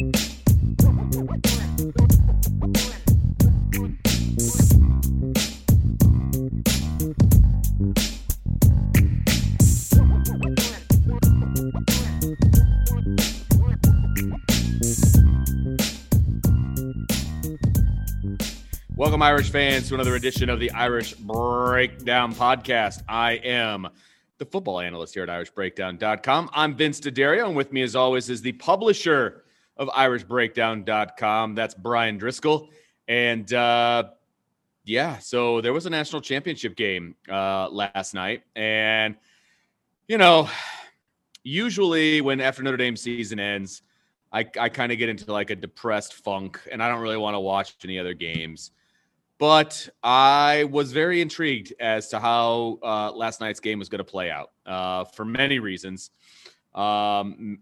Welcome, Irish fans, to another edition of the Irish Breakdown Podcast. I am the football analyst here at IrishBreakdown.com. I'm Vince D'Addario, and with me, as always, is the publisher of IrishBreakdown.com. That's Brian Driscoll. And uh, yeah, so there was a national championship game uh, last night. And, you know, usually when after Notre Dame season ends, I, I kind of get into like a depressed funk and I don't really want to watch any other games. But I was very intrigued as to how uh, last night's game was going to play out uh, for many reasons. Um,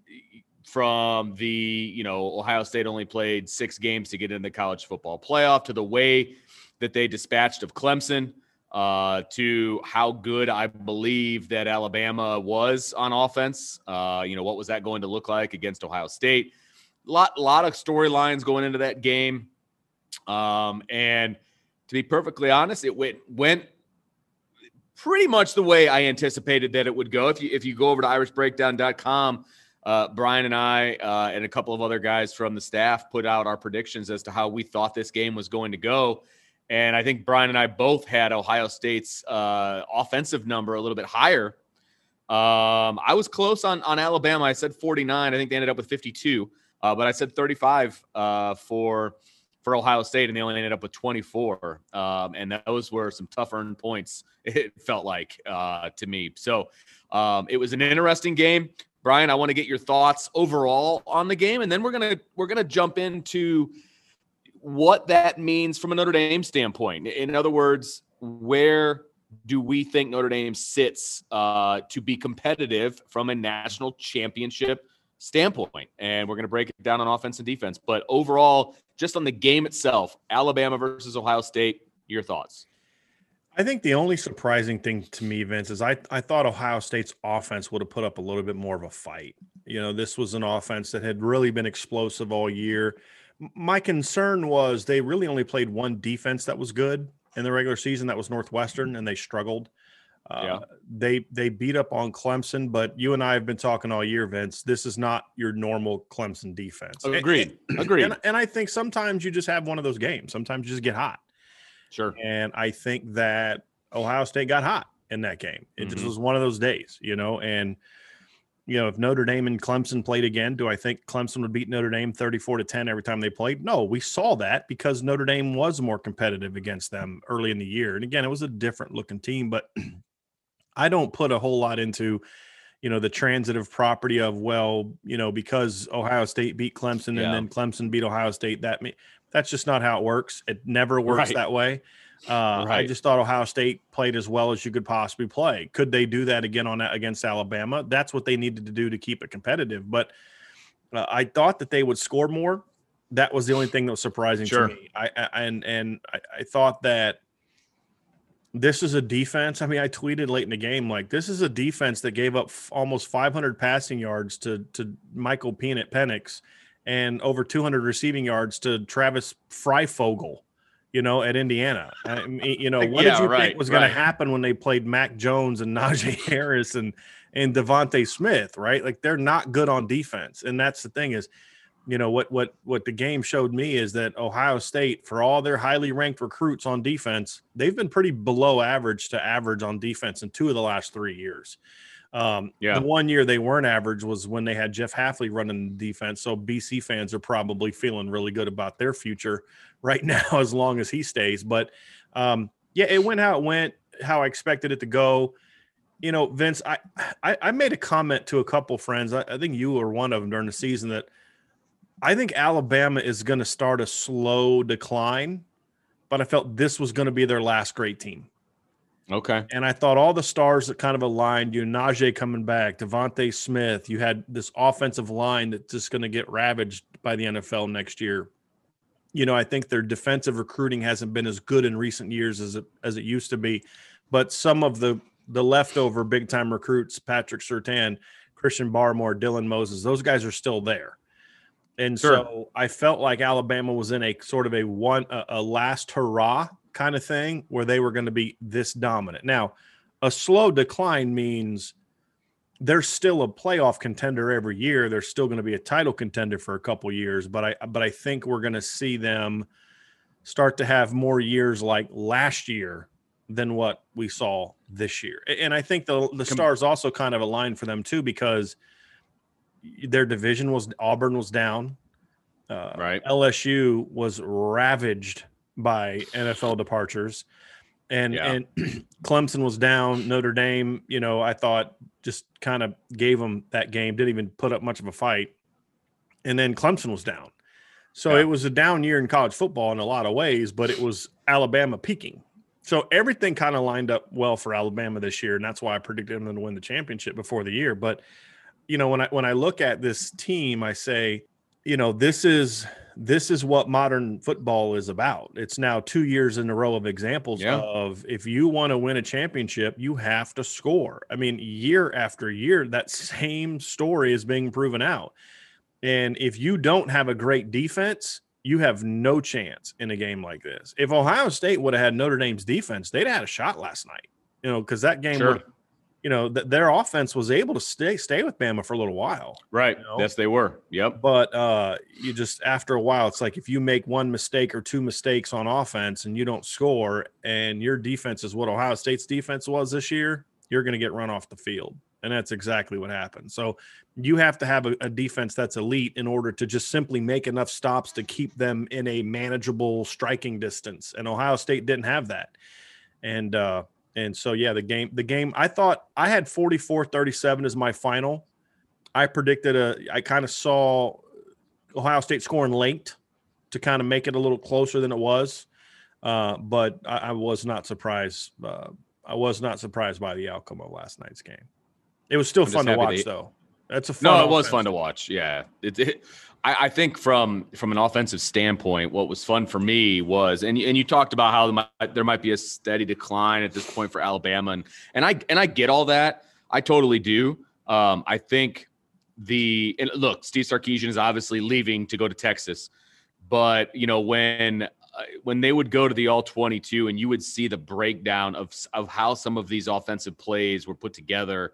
from the, you know, Ohio State only played six games to get in the college football playoff to the way that they dispatched of Clemson uh, to how good I believe that Alabama was on offense. Uh, you know, what was that going to look like against Ohio State? A lot, lot of storylines going into that game. Um, and to be perfectly honest, it went went pretty much the way I anticipated that it would go. If you if you go over to irishbreakdown.com, uh, Brian and I uh, and a couple of other guys from the staff put out our predictions as to how we thought this game was going to go. And I think Brian and I both had Ohio State's uh, offensive number a little bit higher. Um, I was close on on Alabama. I said 49. I think they ended up with 52, uh, but I said 35 uh, for for Ohio State, and they only ended up with 24. Um, and those were some tough earned points. It felt like uh, to me. So um, it was an interesting game. Brian, I want to get your thoughts overall on the game, and then we're gonna we're gonna jump into what that means from a Notre Dame standpoint. In other words, where do we think Notre Dame sits uh, to be competitive from a national championship standpoint? And we're going to break it down on offense and defense. But overall, just on the game itself, Alabama versus Ohio State, your thoughts? I think the only surprising thing to me, Vince, is I, I thought Ohio State's offense would have put up a little bit more of a fight. You know, this was an offense that had really been explosive all year. My concern was they really only played one defense that was good in the regular season. That was Northwestern, and they struggled. Uh, yeah. They they beat up on Clemson, but you and I have been talking all year, Vince. This is not your normal Clemson defense. Agreed. And, Agreed. And, and I think sometimes you just have one of those games. Sometimes you just get hot. Sure. And I think that Ohio State got hot in that game. It mm-hmm. just was one of those days, you know. And you know, if Notre Dame and Clemson played again, do I think Clemson would beat Notre Dame 34 to 10 every time they played? No, we saw that because Notre Dame was more competitive against them early in the year. And again, it was a different looking team, but I don't put a whole lot into, you know, the transitive property of well, you know, because Ohio State beat Clemson Yeah. and then Clemson beat Ohio State. That me that's just not how it works. It never works Right. that way. Uh, I just thought Ohio State played as well as you could possibly play. Could they do that again on against Alabama? That's what they needed to do to keep it competitive. But uh, I thought that they would score more. That was the only thing that was surprising Sure. to me. I, I and and I, I thought that this is a defense. I mean, I tweeted late in the game like this is a defense that gave up f- almost 500 passing yards to to Michael Peanut Penix and over 200 receiving yards to Travis Fryfogle. You know, at Indiana. I mean, you know, what Yeah, did you right, think was going right. to happen when they played Mac Jones and Najee Harris and and DeVonta Smith? Right, like they're not good on defense, and that's the thing is, you know, what what what the game showed me is that Ohio State, for all their highly ranked recruits on defense, they've been pretty below average to average on defense in two of the last three years. Um, Yeah. the one year they weren't average was when they had Jeff Hafley running the defense. So BC fans are probably feeling really good about their future right now, as long as he stays. But um, yeah, it went how it went, how I expected it to go. You know, Vince, I I, I made a comment to a couple friends. I, I think you were one of them during the season that I think Alabama is going to start a slow decline, but I felt this was going to be their last great team. Okay. And I thought all the stars that kind of aligned, you know, Najee coming back, DeVonta Smith, you had this offensive line that's just going to get ravaged by the NFL next year. You know, I think their defensive recruiting hasn't been as good in recent years as it as it used to be, but some of the the leftover big time recruits, Patrick Surtain, Christian Barmore, Dylan Moses, those guys are still there. And Sure. so I felt like Alabama was in a sort of a one a, a last hurrah kind of thing where they were going to be this dominant. Now, a slow decline means they're still a playoff contender every year. They're still going to be a title contender for a couple years, but I but I think we're going to see them start to have more years like last year than what we saw this year. And I think the the stars also kind of aligned for them too because their division was Auburn was down. Uh, Right. LSU was ravaged by NFL departures. And Yeah. and Clemson was down. Notre Dame, you know, I thought just kind of gave them that game, didn't even put up much of a fight. And then Clemson was down. So Yeah. it was a down year in college football in a lot of ways, but it was Alabama peaking. So everything kind of lined up well for Alabama this year, and that's why I predicted them to win the championship before the year. But you know, when I when I look at this team, I say, you know, this is this is what modern football is about. It's now two years in a row of examples Yeah. of if you want to win a championship, you have to score. I mean, year after year, that same story is being proven out. And if you don't have a great defense, you have no chance in a game like this. If Ohio State would have had Notre Dame's defense, they'd have had a shot last night. You know, because that game, Sure. would, you know, th- their offense was able to stay stay with Bama for a little while. Right. You know? Yes, they were. Yep. But uh, you just after a while, it's like if you make one mistake or two mistakes on offense and you don't score, and your defense is what Ohio State's defense was this year, you're going to get run off the field, and that's exactly what happened. So you have to have a, a defense that's elite in order to just simply make enough stops to keep them in a manageable striking distance, and Ohio State didn't have that, and uh, and so yeah, the game the game I thought I had 44-37 as my final. I predicted a. I kind of saw Ohio State scoring late to kind of make it a little closer than it was, uh, but I, I was not surprised. Uh, I was not surprised by the outcome of last night's game. It was still I'm fun to watch, they- though. That's a fun No, it was offense. fun to watch. Yeah, it, it, I, I think from from an offensive standpoint, what was fun for me was, and and you talked about how there might, be a steady decline at this point for Alabama, and and I and I get all that. I totally do. Um, I think the and look, Steve Sarkisian is obviously leaving to go to Texas, but you know when uh, when they would go to the all 22 and you would see the breakdown of of how some of these offensive plays were put together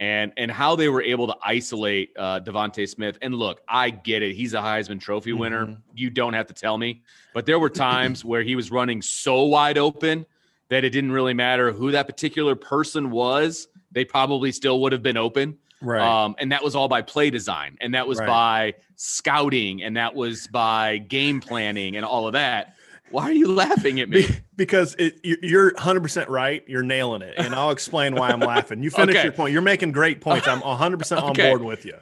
and and how they were able to isolate uh, DeVonta Smith. And look, I get it; he's a Heisman Trophy winner. Mhm. You don't have to tell me, but there were times where he was running so wide open that it didn't really matter who that particular person was. They probably still would have been open. right. Um, and that was all by play design, and that was Right. by scouting, and that was by game planning, and all of that. Why are you laughing at me? Be- because it, you're 100% right. You're nailing it. And I'll explain why I'm laughing. You finish Okay. your point. You're making great points. I'm 100% on Okay. board with you.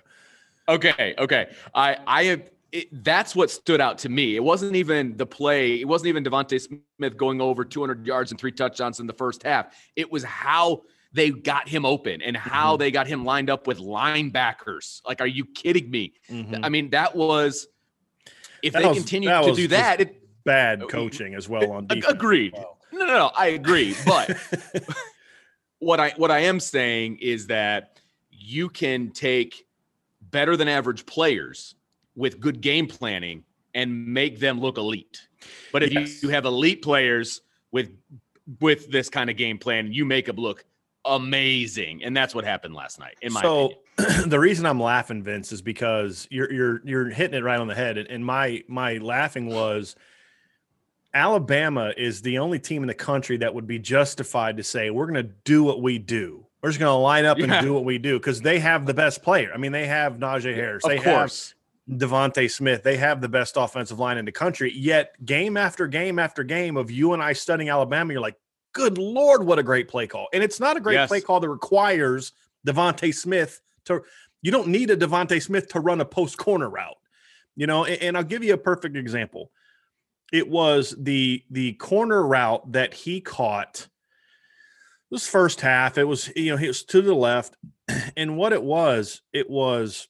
Okay, okay. I I have it, that's what stood out to me. It wasn't even the play. It wasn't even DeVonta Smith going over 200 yards and three touchdowns in the first half. It was how they got him open and how Mm-hmm. they got him lined up with linebackers. Like, are you kidding me? Mhm. I mean, that was if That they was- continue to do that. It, Bad uh, coaching as well on defense. Agreed. Wow. No, no, no. I agree. But what I what I am saying is that you can take better than average players with good game planning and make them look elite. But if Yes. you, you have elite players with with this kind of game plan, you make them look amazing, and that's what happened last night. In my so opinion. the reason I'm laughing, Vince, is because you're you're you're hitting it right on the head. And, and my my laughing was Alabama is the only team in the country that would be justified to say we're going to do what we do. We're just going to line up Yeah. and do what we do because they have the best player. I mean, they have Najee Harris. of they course. have DeVonta Smith. They have the best offensive line in the country. Yet, game after game after game of you and I studying Alabama, you're like, good Lord, what a great play call. And it's not a great Yes. play call that requires DeVonta Smith to, you don't need a DeVonta Smith to run a post corner route. You know, and, and I'll give you a perfect example. It was the the corner route that he caught this first half. It was, you know, he was to the left. And what it was, it was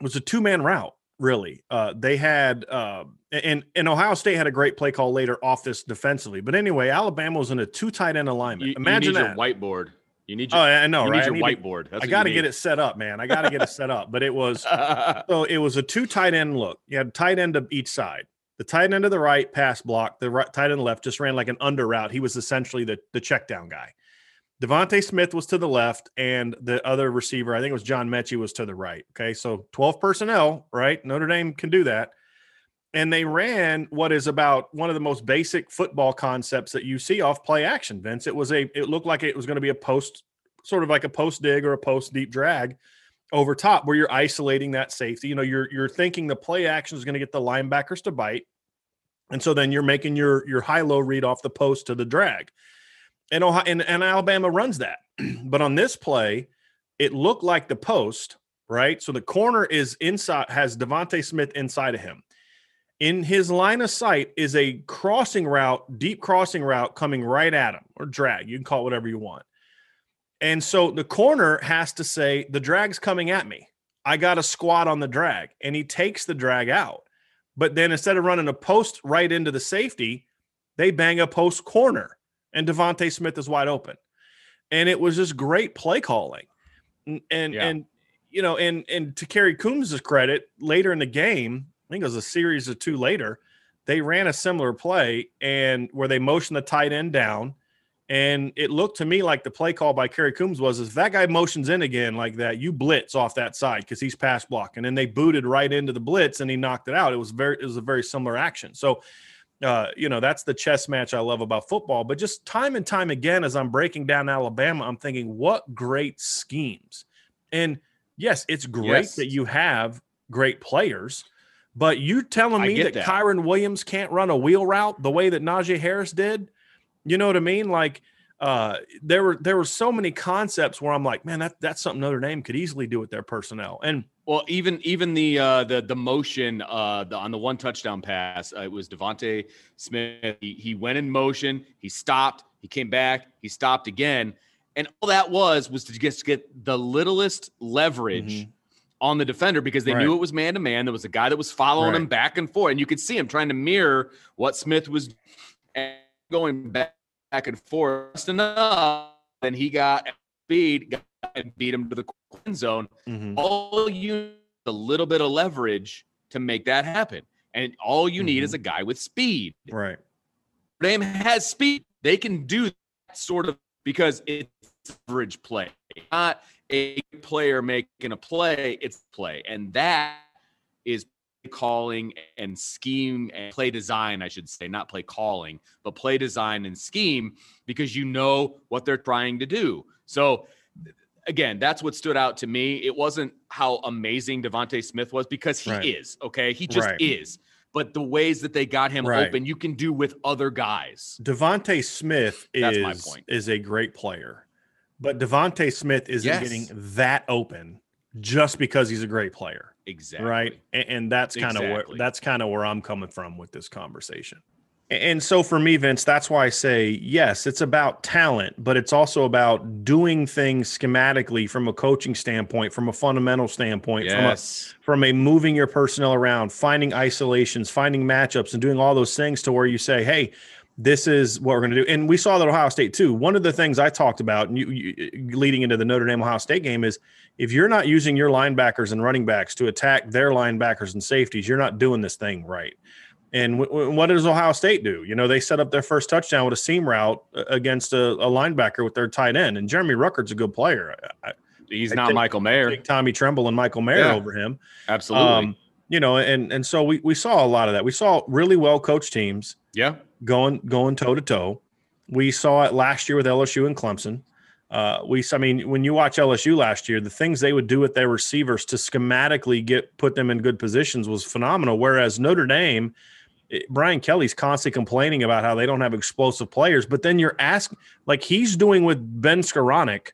was a two man route. Really, uh, they had uh, and and Ohio State had a great play call later off this defensively. But anyway, Alabama was in a two tight end alignment. You, you Imagine need that. your whiteboard. You need your, oh, I know, you right? need I your need whiteboard. That's I got to get it set up, man. I got to get it set up. But it was so it was a two tight end look. You had tight end of each side. The tight end to the right pass block. The right, tight end left just ran like an under route. He was essentially the the check down guy. DeVonta Smith was to the left, and the other receiver, I think it was John Metchie, was to the right. Okay, so twelve personnel, right? Notre Dame can do that, and they ran what is about one of the most basic football concepts that you see off play action. Vince, it was a. It looked like it was going to be a post, sort of like a post dig or a post deep drag over top where you're isolating that safety. You know, you're you're thinking the play action is going to get the linebackers to bite. And so then you're making your your high low read off the post to the drag. And Ohio, and, and Alabama runs that. but on this play, it looked like the post, right? So the corner is inside has DeVonta Smith inside of him. In his line of sight is a crossing route, deep crossing route coming right at him or drag. You can call it whatever you want. And so the corner has to say, the drag's coming at me. I got a squat on the drag. And he takes the drag out. But then instead of running a post right into the safety, they bang a post corner. And DeVonta Smith is wide open. And it was just great play calling. And and, Yeah. and you know, and and to Kerry Coombs' credit, later in the game, I think it was a series of two later, they ran a similar play and where they motioned the tight end down. And it looked to me like the play call by Kerry Coombs was if that guy motions in again like that, you blitz off that side because he's pass blocking. And then they booted right into the blitz and he knocked it out. It was very, it was a very similar action. So, uh, you know, that's the chess match I love about football. But just time and time again, as I'm breaking down Alabama, I'm thinking, what great schemes. And yes, it's great Yes. that you have great players. But you telling me that, that. Kyren Williams can't run a wheel route the way that Najee Harris did? You know what I mean? Like uh there were there were so many concepts where I'm like, man, that that's something Notre Dame could easily do with their personnel. And Well, even even the uh, the the motion uh, the, on the one touchdown pass, uh, it was DeVonta Smith. He, he went in motion, he stopped, he came back, he stopped again, and all that was was to just get the littlest leverage on the defender because they knew Mm-hmm. It was man to man. There was a guy that was following him back and forth, and you could see him trying to mirror what Smith was going back, back and forth just enough. Then he got speed and beat him to the end zone mm-hmm. all you need a little bit of leverage to make that happen. And all you need is a mm-hmm. guy with speed. right. Notre Dame has speed. They can do that sort of because it's average play, not a player making a play. It's play, and that is calling and scheme and play design. I should say, not play calling, but play design and scheme because you know what they're trying to do. So again, that's what stood out to me. It wasn't how amazing DeVonta Smith was because he Right. is okay. He just Right. is. but the ways that they got him Right. open, you can do with other guys. DeVonta Smith is point. is a great player, but DeVonta Smith isn't Yes. getting that open just because he's a great player, Exactly. right? And, and that's kind of Exactly. where that's kind of where I'm coming from with this conversation. And so for me, Vince, that's why I say yes, it's about talent, but it's also about doing things schematically from a coaching standpoint, from a fundamental standpoint, from a Yes. from a moving your personnel around, finding isolations, finding matchups, and doing all those things to where you say, "Hey, this is what we're going to do." And we saw that Ohio State too. One of the things I talked about, and you, you, leading into the Notre Dame Ohio State game, is if you're not using your linebackers and running backs to attack their linebackers and safeties, you're not doing this thing right. And w- w- what does Ohio State do? You know, they set up their first touchdown with a seam route uh, against a, a linebacker with their tight end, and Jeremy Ruckert's a good player. I, He's I not Michael Mayer. Tommy Tremble and Michael Mayer Yeah. over him. Absolutely. Um, you know, and and so we we saw a lot of that. We saw really well coached teams yeah. going going toe to toe. We saw it last year with LSU and Clemson. Uh, we, I mean, when you watch LSU last year, the things they would do with their receivers to schematically get put them in good positions was phenomenal. Whereas Notre Dame, it- Brian Kelly's constantly complaining about how they don't have explosive players, but then you're asking, like he's doing with Ben Skowronek,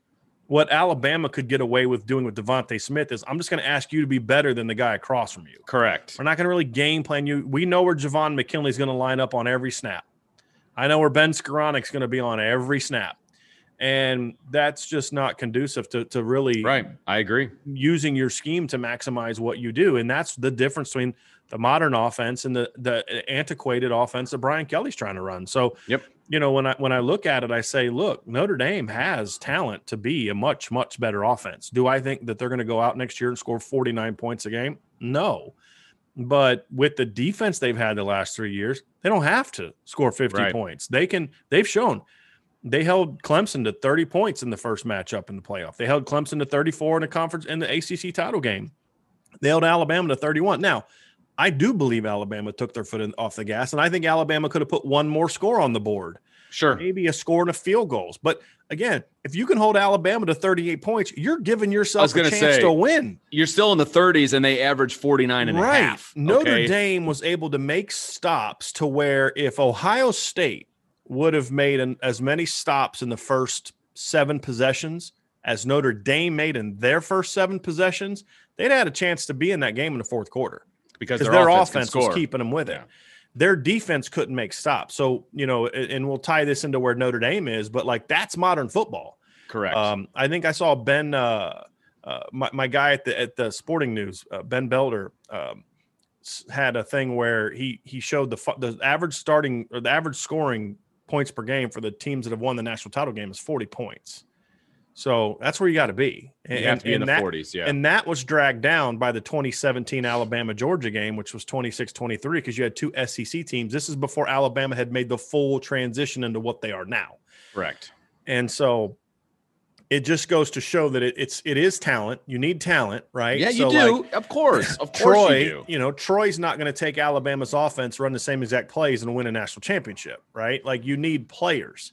what Alabama could get away with doing with DeVonta Smith is, I'm just going to ask you to be better than the guy across from you. Correct. We're not going to really game plan you. We know where Javon McKinley's going to line up on every snap. I know where Ben Skowronek's going to be on every snap. And that's just not conducive to, to really Right. I agree. using your scheme to maximize what you do. And that's the difference between the modern offense and the, the antiquated offense that Brian Kelly's trying to run. So, Yep. you know, when I when I look at it, I say, look, Notre Dame has talent to be a much, much better offense. Do I think that they're going to go out next year and score 49 points a game? No. But with the defense they've had the last three years, they don't have to score 50 Right. points. They can, they've shown they held Clemson to 30 points in the first matchup in the playoff. They held Clemson to 34 in the conference in the ACC title game. They held Alabama to 31. Now, I do believe Alabama took their foot in, off the gas, and I think Alabama could have put one more score on the board, Sure. maybe a score and a field goals. But again, if you can hold Alabama to 38 points, you're giving yourself a chance say, to win. You're still in the 30s and they average 49 and a half. Notre okay? Dame was able to make stops to where if Ohio State would have made an, as many stops in the first seven possessions as Notre Dame made in their first seven possessions, they'd had a chance to be in that game in the fourth quarter because their, their, offense, offense, was keeping them with it. Yeah. Their defense couldn't make stops. So, you know, and we'll tie this into where Notre Dame is, but like that's modern football. Correct. Um, I think I saw Ben, uh, uh, my, my guy at the at the Sporting News, uh, Ben Bender, um, had a thing where he he showed the the average starting or the average scoring points per game for the teams that have won the national title game is forty points. So that's where you got to be. you have to be in the that, 40s. Yeah. and that was dragged down by the 2017 Alabama Georgia game, which was 26 23, because you had two SEC teams. This is before Alabama had made the full transition into what they are now. Correct. And so it just goes to show that it, it's it is talent. You need talent, right? Yeah, you So, do. like, of course. Of course Troy, you do. know, Troy's not going to take Alabama's offense, run the same exact plays, and win a national championship, right? Like you need players.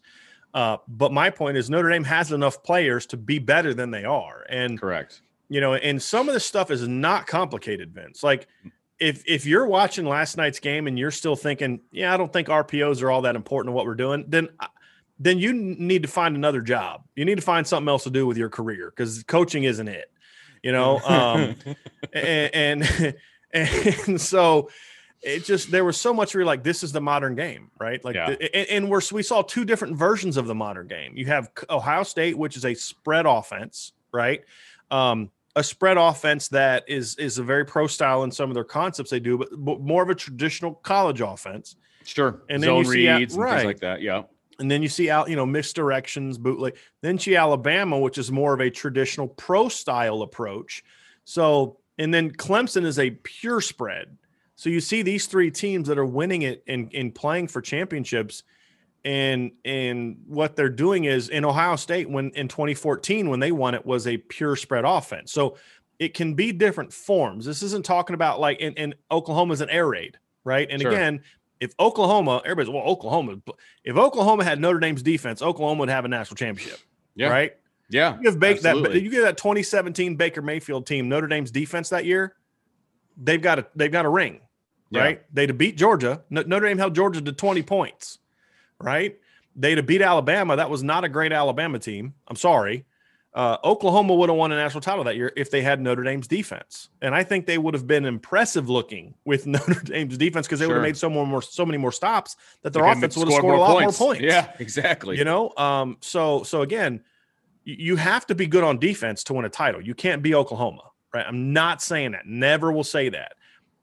Uh, but my point is Notre Dame has enough players to be better than they are, and Correct. you know, and some of this stuff is not complicated, Vince. Like if if you're watching last night's game and you're still thinking, yeah, I don't think RPOs are all that important to what we're doing, then then you need to find another job. You need to find something else to do with your career because coaching isn't it. You know, um, and, and and so it just there was so much where you're like this is the modern game right like Yeah. the- and, and we're we saw two different versions of the modern game you have ohio state which is a spread offense right um a spread offense that is is a very pro style in some of their concepts they do but, but more of a traditional college offense Sure. And then Zone you see and right. things like that. Yeah. And then you see out, you know, misdirections, bootleg. Then you see Alabama, which is more of a traditional pro style approach. So, and then Clemson is a pure spread. So you see these three teams that are winning it and, and playing for championships. And and what they're doing is in Ohio State, when in 2014, when they won it, was a pure spread offense. So it can be different forms. This isn't talking about like in, in Oklahoma's an air raid, right? And Sure. again, if Oklahoma, everybody's well, Oklahoma, if Oklahoma had Notre Dame's defense, Oklahoma would have a national championship, Yeah. right? Yeah. You give Baker that you give that 2017 Baker Mayfield team Notre Dame's defense that year, they've got a they've got a ring, Yeah. right? They'd have beat Georgia. No- Notre Dame held Georgia to 20 points, right? They'd have beat Alabama. That was not a great Alabama team. I'm sorry. Uh, Oklahoma would have won a national title that year if they had Notre Dame's defense, and I think they would have been impressive looking with Notre Dame's defense because they would have made so more, more, so many more stops that their offense would have scored a lot points. more points. Yeah, exactly. You know, um, so so again, you have to be good on defense to win a title. You can't be Oklahoma, right? I'm not saying that. Never will say that.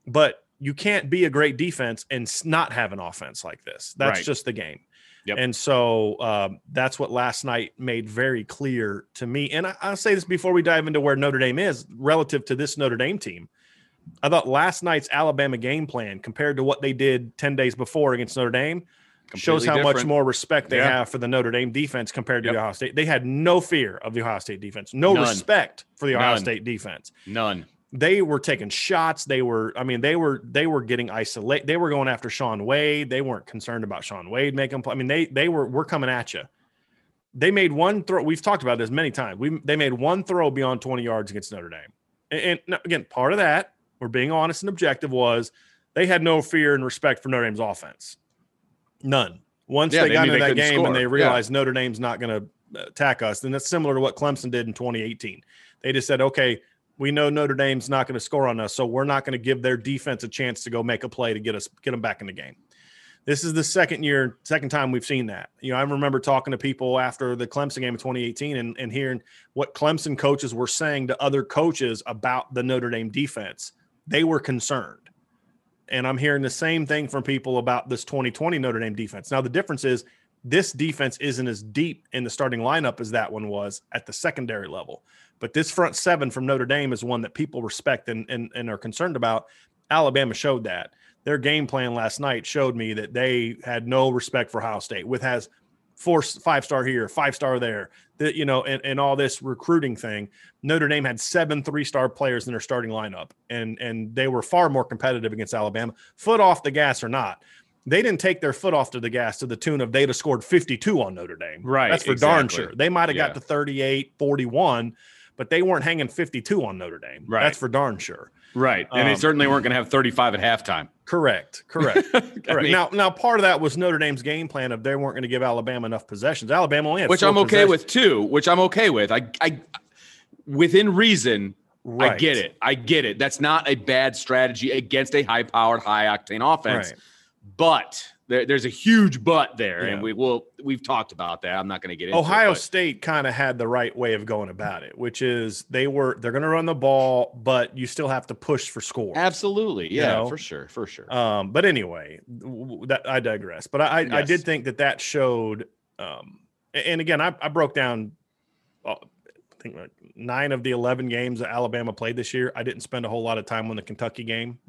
But you can't be a great defense and not have an offense like this. That's Right. just the game. Yep. And so um, that's what last night made very clear to me. And I, I'll say this before we dive into where Notre Dame is relative to this Notre Dame team. I thought last night's Alabama game plan compared to what they did 10 days before against Notre Dame shows Completely how much more respect they Yeah. have for the Notre Dame defense compared to Yep. the Ohio State. They had no fear of the Ohio State defense, no None. respect for the Ohio None. State defense. None. They were taking shots. They were, I mean, they were they were getting isolated. They were going after Shaun Wade. They weren't concerned about Shaun Wade making. play. I mean, they they were we're coming at you. They made one throw. We've talked about this many times. We they made one throw beyond 20 yards against Notre Dame. And, and again, part of that, we're being honest and objective, was they had no fear and respect for Notre Dame's offense. None. Once Yeah, they, they got into they that game score. and they Yeah. realized Notre Dame's not going to uh, attack us, then that's similar to what Clemson did in 2018. They just said, okay, we know Notre Dame's not going to score on us, so we're not going to give their defense a chance to go make a play to get us get them back in the game. This is the second year, second time we've seen that. You know, I remember talking to people after the Clemson game in 2018 and, and hearing what Clemson coaches were saying to other coaches about the Notre Dame defense. They were concerned. And I'm hearing the same thing from people about this 2020 Notre Dame defense. Now, the difference is this defense isn't as deep in the starting lineup as that one was at the secondary level. But this front seven from Notre Dame is one that people respect and, and, and are concerned about. Alabama showed that. Their game plan last night showed me that they had no respect for Ohio State, with has four five star here, five star there, that you know, and, and all this recruiting thing. Notre Dame had seven three star players in their starting lineup, and and they were far more competitive against Alabama. Foot off the gas or not, they didn't take their foot off to the gas to the tune of they'd have scored 52 on Notre Dame. Right, That's for darn sure. They might have Yeah. got to 38, 41, but they weren't hanging 52 on Notre Dame. Right. That's for darn sure. Right. And they Um, certainly weren't going to have 35 at halftime. Correct. Correct. Correct. mean, now, now part of that was Notre Dame's game plan of they weren't going to give Alabama enough possessions. Alabama only had which I'm okay possessions. with too, which I'm okay with. I, I, within reason, I get it. I get it. That's not a bad strategy against a high powered, high octane offense. Right. But there, there's a huge but there, and we will. We've talked about that. I'm not going to get into Ohio it, State kind of had the right way of going about it, which is they were they're going to run the ball, but you still have to push for score. Absolutely, You yeah, know? for sure, for sure. Um, but anyway, that I digress. But I, I, I did think that that showed. Um, and again, I, I broke down. uh, I think like nine of the eleven games that Alabama played this year. I didn't spend a whole lot of time on the Kentucky game.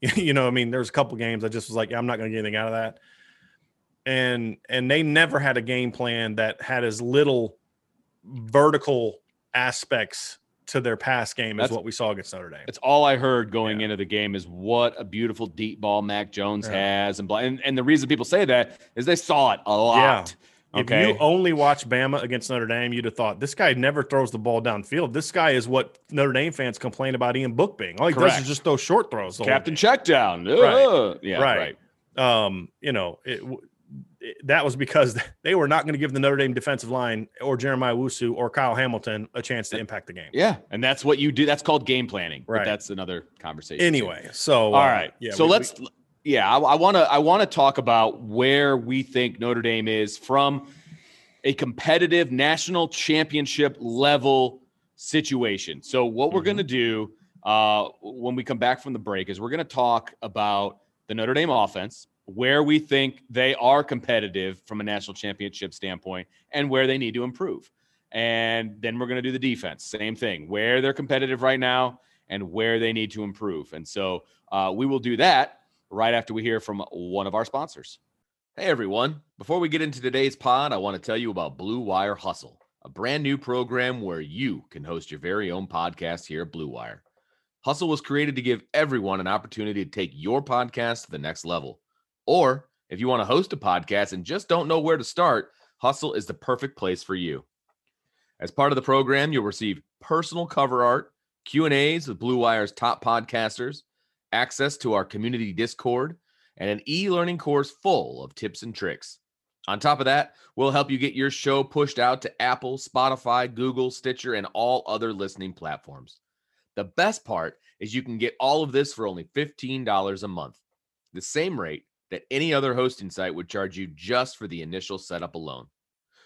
you know, I mean, there's a couple games I just was like, yeah, I'm not going to get anything out of that. And and they never had a game plan that had as little vertical aspects to their pass game as That's- what we saw against Notre Dame. It's all I heard going Yeah. into the game is what a beautiful deep ball Mac Jones Yeah. has, and, blah- and and the reason people say that is they saw it a lot. Okay, If you only watch Bama against Notre Dame, you'd have thought this guy never throws the ball downfield. This guy is what Notre Dame fans complain about Ian Book being. All he does is just throw short throws. Captain game. check down. Right. Yeah, Right. right. Um, you know, it, it- that was because they were not going to give the Notre Dame defensive line or Jeremiah Wusu or Kyle Hamilton a chance to impact the game. Yeah, and that's what you do. That's called game planning. But Right. that's another conversation. Anyway, so all uh, right. yeah. so we- let's. Yeah, I want to. I want to talk about where we think Notre Dame is from a competitive national championship level situation. So what we're Mhm. going to do uh, when we come back from the break is we're going to talk about the Notre Dame offense, where we think they are competitive from a national championship standpoint, and where they need to improve. And then we're going to do the defense, same thing, where they're competitive right now and where they need to improve. And so uh, we will do that right after we hear from one of our sponsors. Hey everyone, before we get into today's pod, I want to tell you about Blue Wire Hustle, a brand new program where you can host your very own podcast here at Blue Wire. Hustle was created to give everyone an opportunity to take your podcast to the next level. Or if you want to host a podcast and just don't know where to start, Hustle is the perfect place for you. As part of the program, you'll receive personal cover art, Q&As with Blue Wire's top podcasters, access to our community Discord, and an e learning course full of tips and tricks. On top of that, we'll help you get your show pushed out to Apple, Spotify, Google, Stitcher, and all other listening platforms. The best part is you can get all of this for only $15 a month, the same rate that any other hosting site would charge you just for the initial setup alone.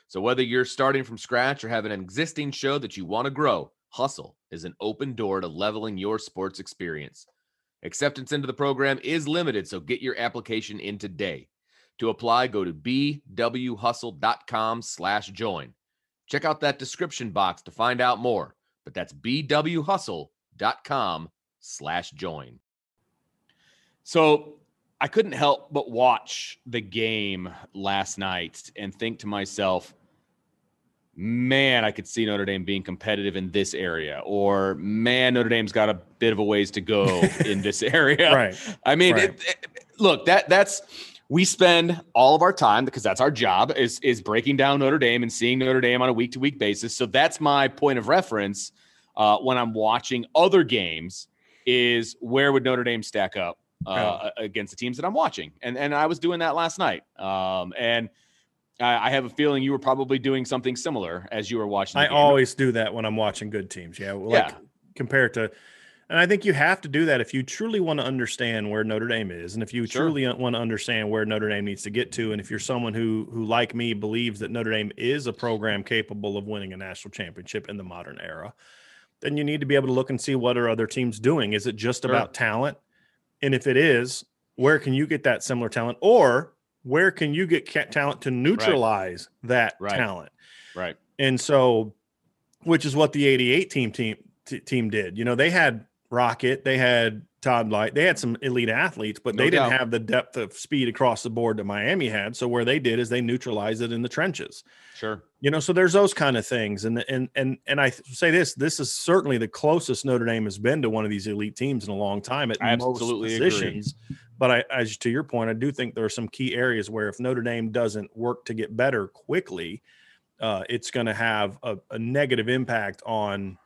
So, whether you're starting from scratch or have an existing show that you want to grow, Hustle is an open door to leveling your sports experience. Acceptance into the program is limited, so get your application in today. To apply, go to bwhustle.com slash join. Check out that description box to find out more, but that's bwhustle.com slash join. So I couldn't help but watch the game last night and think to myself, man, I could see Notre Dame being competitive in this area, or man, Notre Dame's got a bit of a ways to go in this area. Right. I mean, Right. it- it- look, that that's we spend all of our time because that's our job is is breaking down Notre Dame and seeing Notre Dame on a week to week basis. So that's my point of reference uh, when I'm watching other games. Is where would Notre Dame stack up uh, against the teams that I'm watching? And and I was doing that last night. Um, and I, have a feeling you were probably doing something similar as you were watching. The I game. always do that when I'm watching good teams. Yeah. Like Yeah. compared to, and I think you have to do that if you truly want to understand where Notre Dame is, and if you Sure. truly want to understand where Notre Dame needs to get to, and if you're someone who who like me believes that Notre Dame is a program capable of winning a national championship in the modern era, then you need to be able to look and see what are other teams doing. Is it just Sure. about talent? And if it is, where can you get that similar talent, or where can you get talent to neutralize that Right. talent? right. And so, which is what the 88 team team t- team did. You know, they had Rocket, they had Todd Lyght, they had some elite athletes, but No they didn't have the depth of speed across the board that Miami had. So where they did is they neutralized it in the trenches. Sure. You know, so there's those kind of things. And and and and I say this, this is certainly the closest Notre Dame has been to one of these elite teams in a long time at I most absolutely agree. But I as to your point, I do think there are some key areas where if Notre Dame doesn't work to get better quickly, uh, it's going to have a, a negative impact on.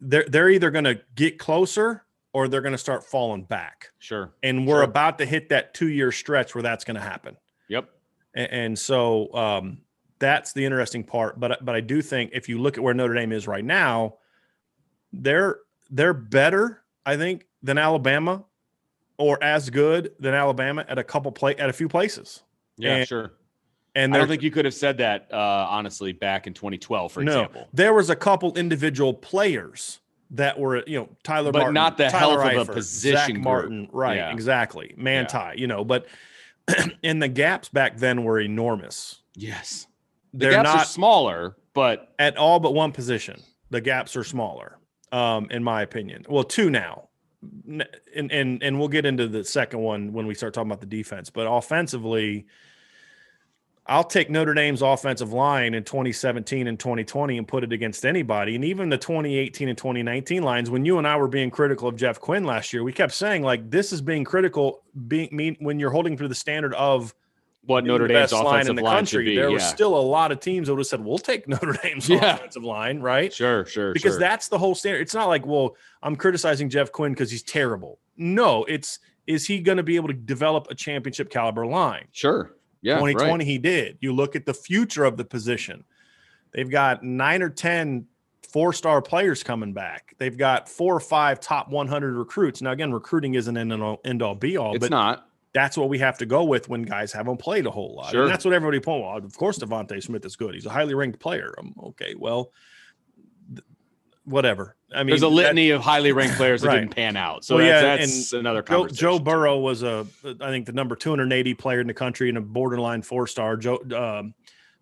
They're they're either going to get closer or they're going to start falling back, Sure. and we're Sure. about to hit that two year stretch where that's going to happen. Yep. A- and so um, that's the interesting part. But but I do think if you look at where Notre Dame is right now, they're they're better, I think, than Alabama, or as good than Alabama at a couple play at a few places. Yeah. And- sure. And I don't think you could have said that uh, honestly back in 2012, for no, example. there was a couple individual players that were you know Tyler, But Martin, not the Tyler health of a position Zach group. Martin, right? Yeah. Exactly, Manti, you know, but. and the gaps back then were enormous. Yes. The They're gaps not are smaller, but at all but one position. The gaps are smaller, um, in my opinion. Well, two now, and and and we'll get into the second one when we start talking about the defense. But offensively, I'll take Notre Dame's offensive line in 2017 and 2020 and put it against anybody. And even the 2018 and 2019 lines, when you and I were being critical of Jeff Quinn last year, we kept saying like this is being critical, being mean when you're holding to the standard of what Notre Dame's offensive in line, the should be. there yeah. was still a lot of teams that would have said, "We'll take Notre Dame's Yeah. offensive line," right? sure, sure, Because sure. that's the whole standard. It's not like, well, I'm criticizing Jeff Quinn because he's terrible. No, it's is he going to be able to develop a championship caliber line? sure. Yeah, 2020, right. he did. You look at the future of the position. They've got nine or ten four star players coming back. They've got four or five top 100 recruits. Now, again, recruiting isn't an end all, end all be all, It's but not. That's what we have to go with when guys haven't played a whole lot. Sure. And that's what everybody points. Well, of course, DeVonta Smith is good. He's a highly ranked player. Um, okay, well, th- whatever. I mean, There's a that- litany of highly ranked players that Right. didn't pan out. So Well, that's, yeah, that's another Joe, conversation. Joe Burrow was a, I think the number 280 player in the country and a borderline four star. Joe, um,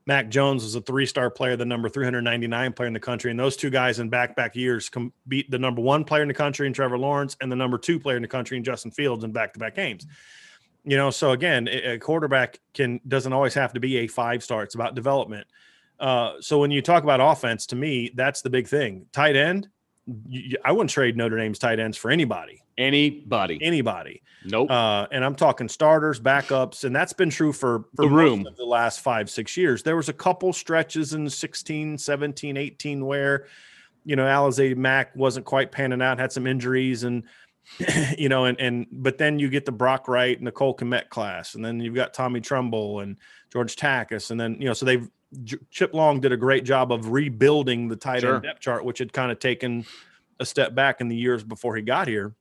Mac Jones was a three star player, the number 399 player in the country. And those two guys in back back years com- beat the number one player in the country in Trevor Lawrence and the number two player in the country in Justin Fields in back to back games. You know, so again, a quarterback can doesn't always have to be a five star. It's about development. Uh, so when you talk about offense, to me, that's the big thing. Tight end, you, I wouldn't trade Notre Dame's tight ends for anybody Anybody. anybody. nope. Uh, and I'm talking starters, backups, and that's been true for, for The room. of the last five, six years. There was a couple stretches in 16, 17, 18 where, you know, Alizé Mack wasn't quite panning out, had some injuries, and you know, and and but then you get the Brock Wright, Nicole Kmet class, and then you've got Tommy Tremble and George Takacs, and then you know, so they've Chip Long did a great job of rebuilding the tight Sure. end depth chart, which had kind of taken a step back in the years before he got here.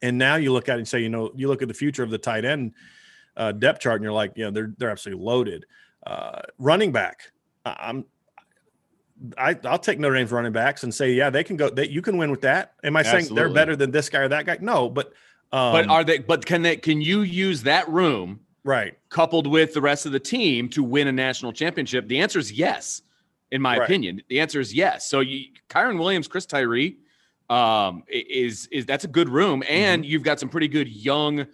And now you look at it and say, you know, you look at the future of the tight end uh, depth chart, and you're like, you know, they're they're absolutely loaded. Uh, running back, I'm. I, I'll take Notre Dame's running backs and say, yeah, they can go. That you can win with that. Am I saying they're better than this guy or that guy? No, but um, but are they? But can they? Can you use that room right, coupled with the rest of the team to win a national championship? The answer is yes, in my Right. opinion. The answer is yes. So you, Kyren Williams, Chris Tyree, um, is is that's a good room, and you've got some pretty good young uh,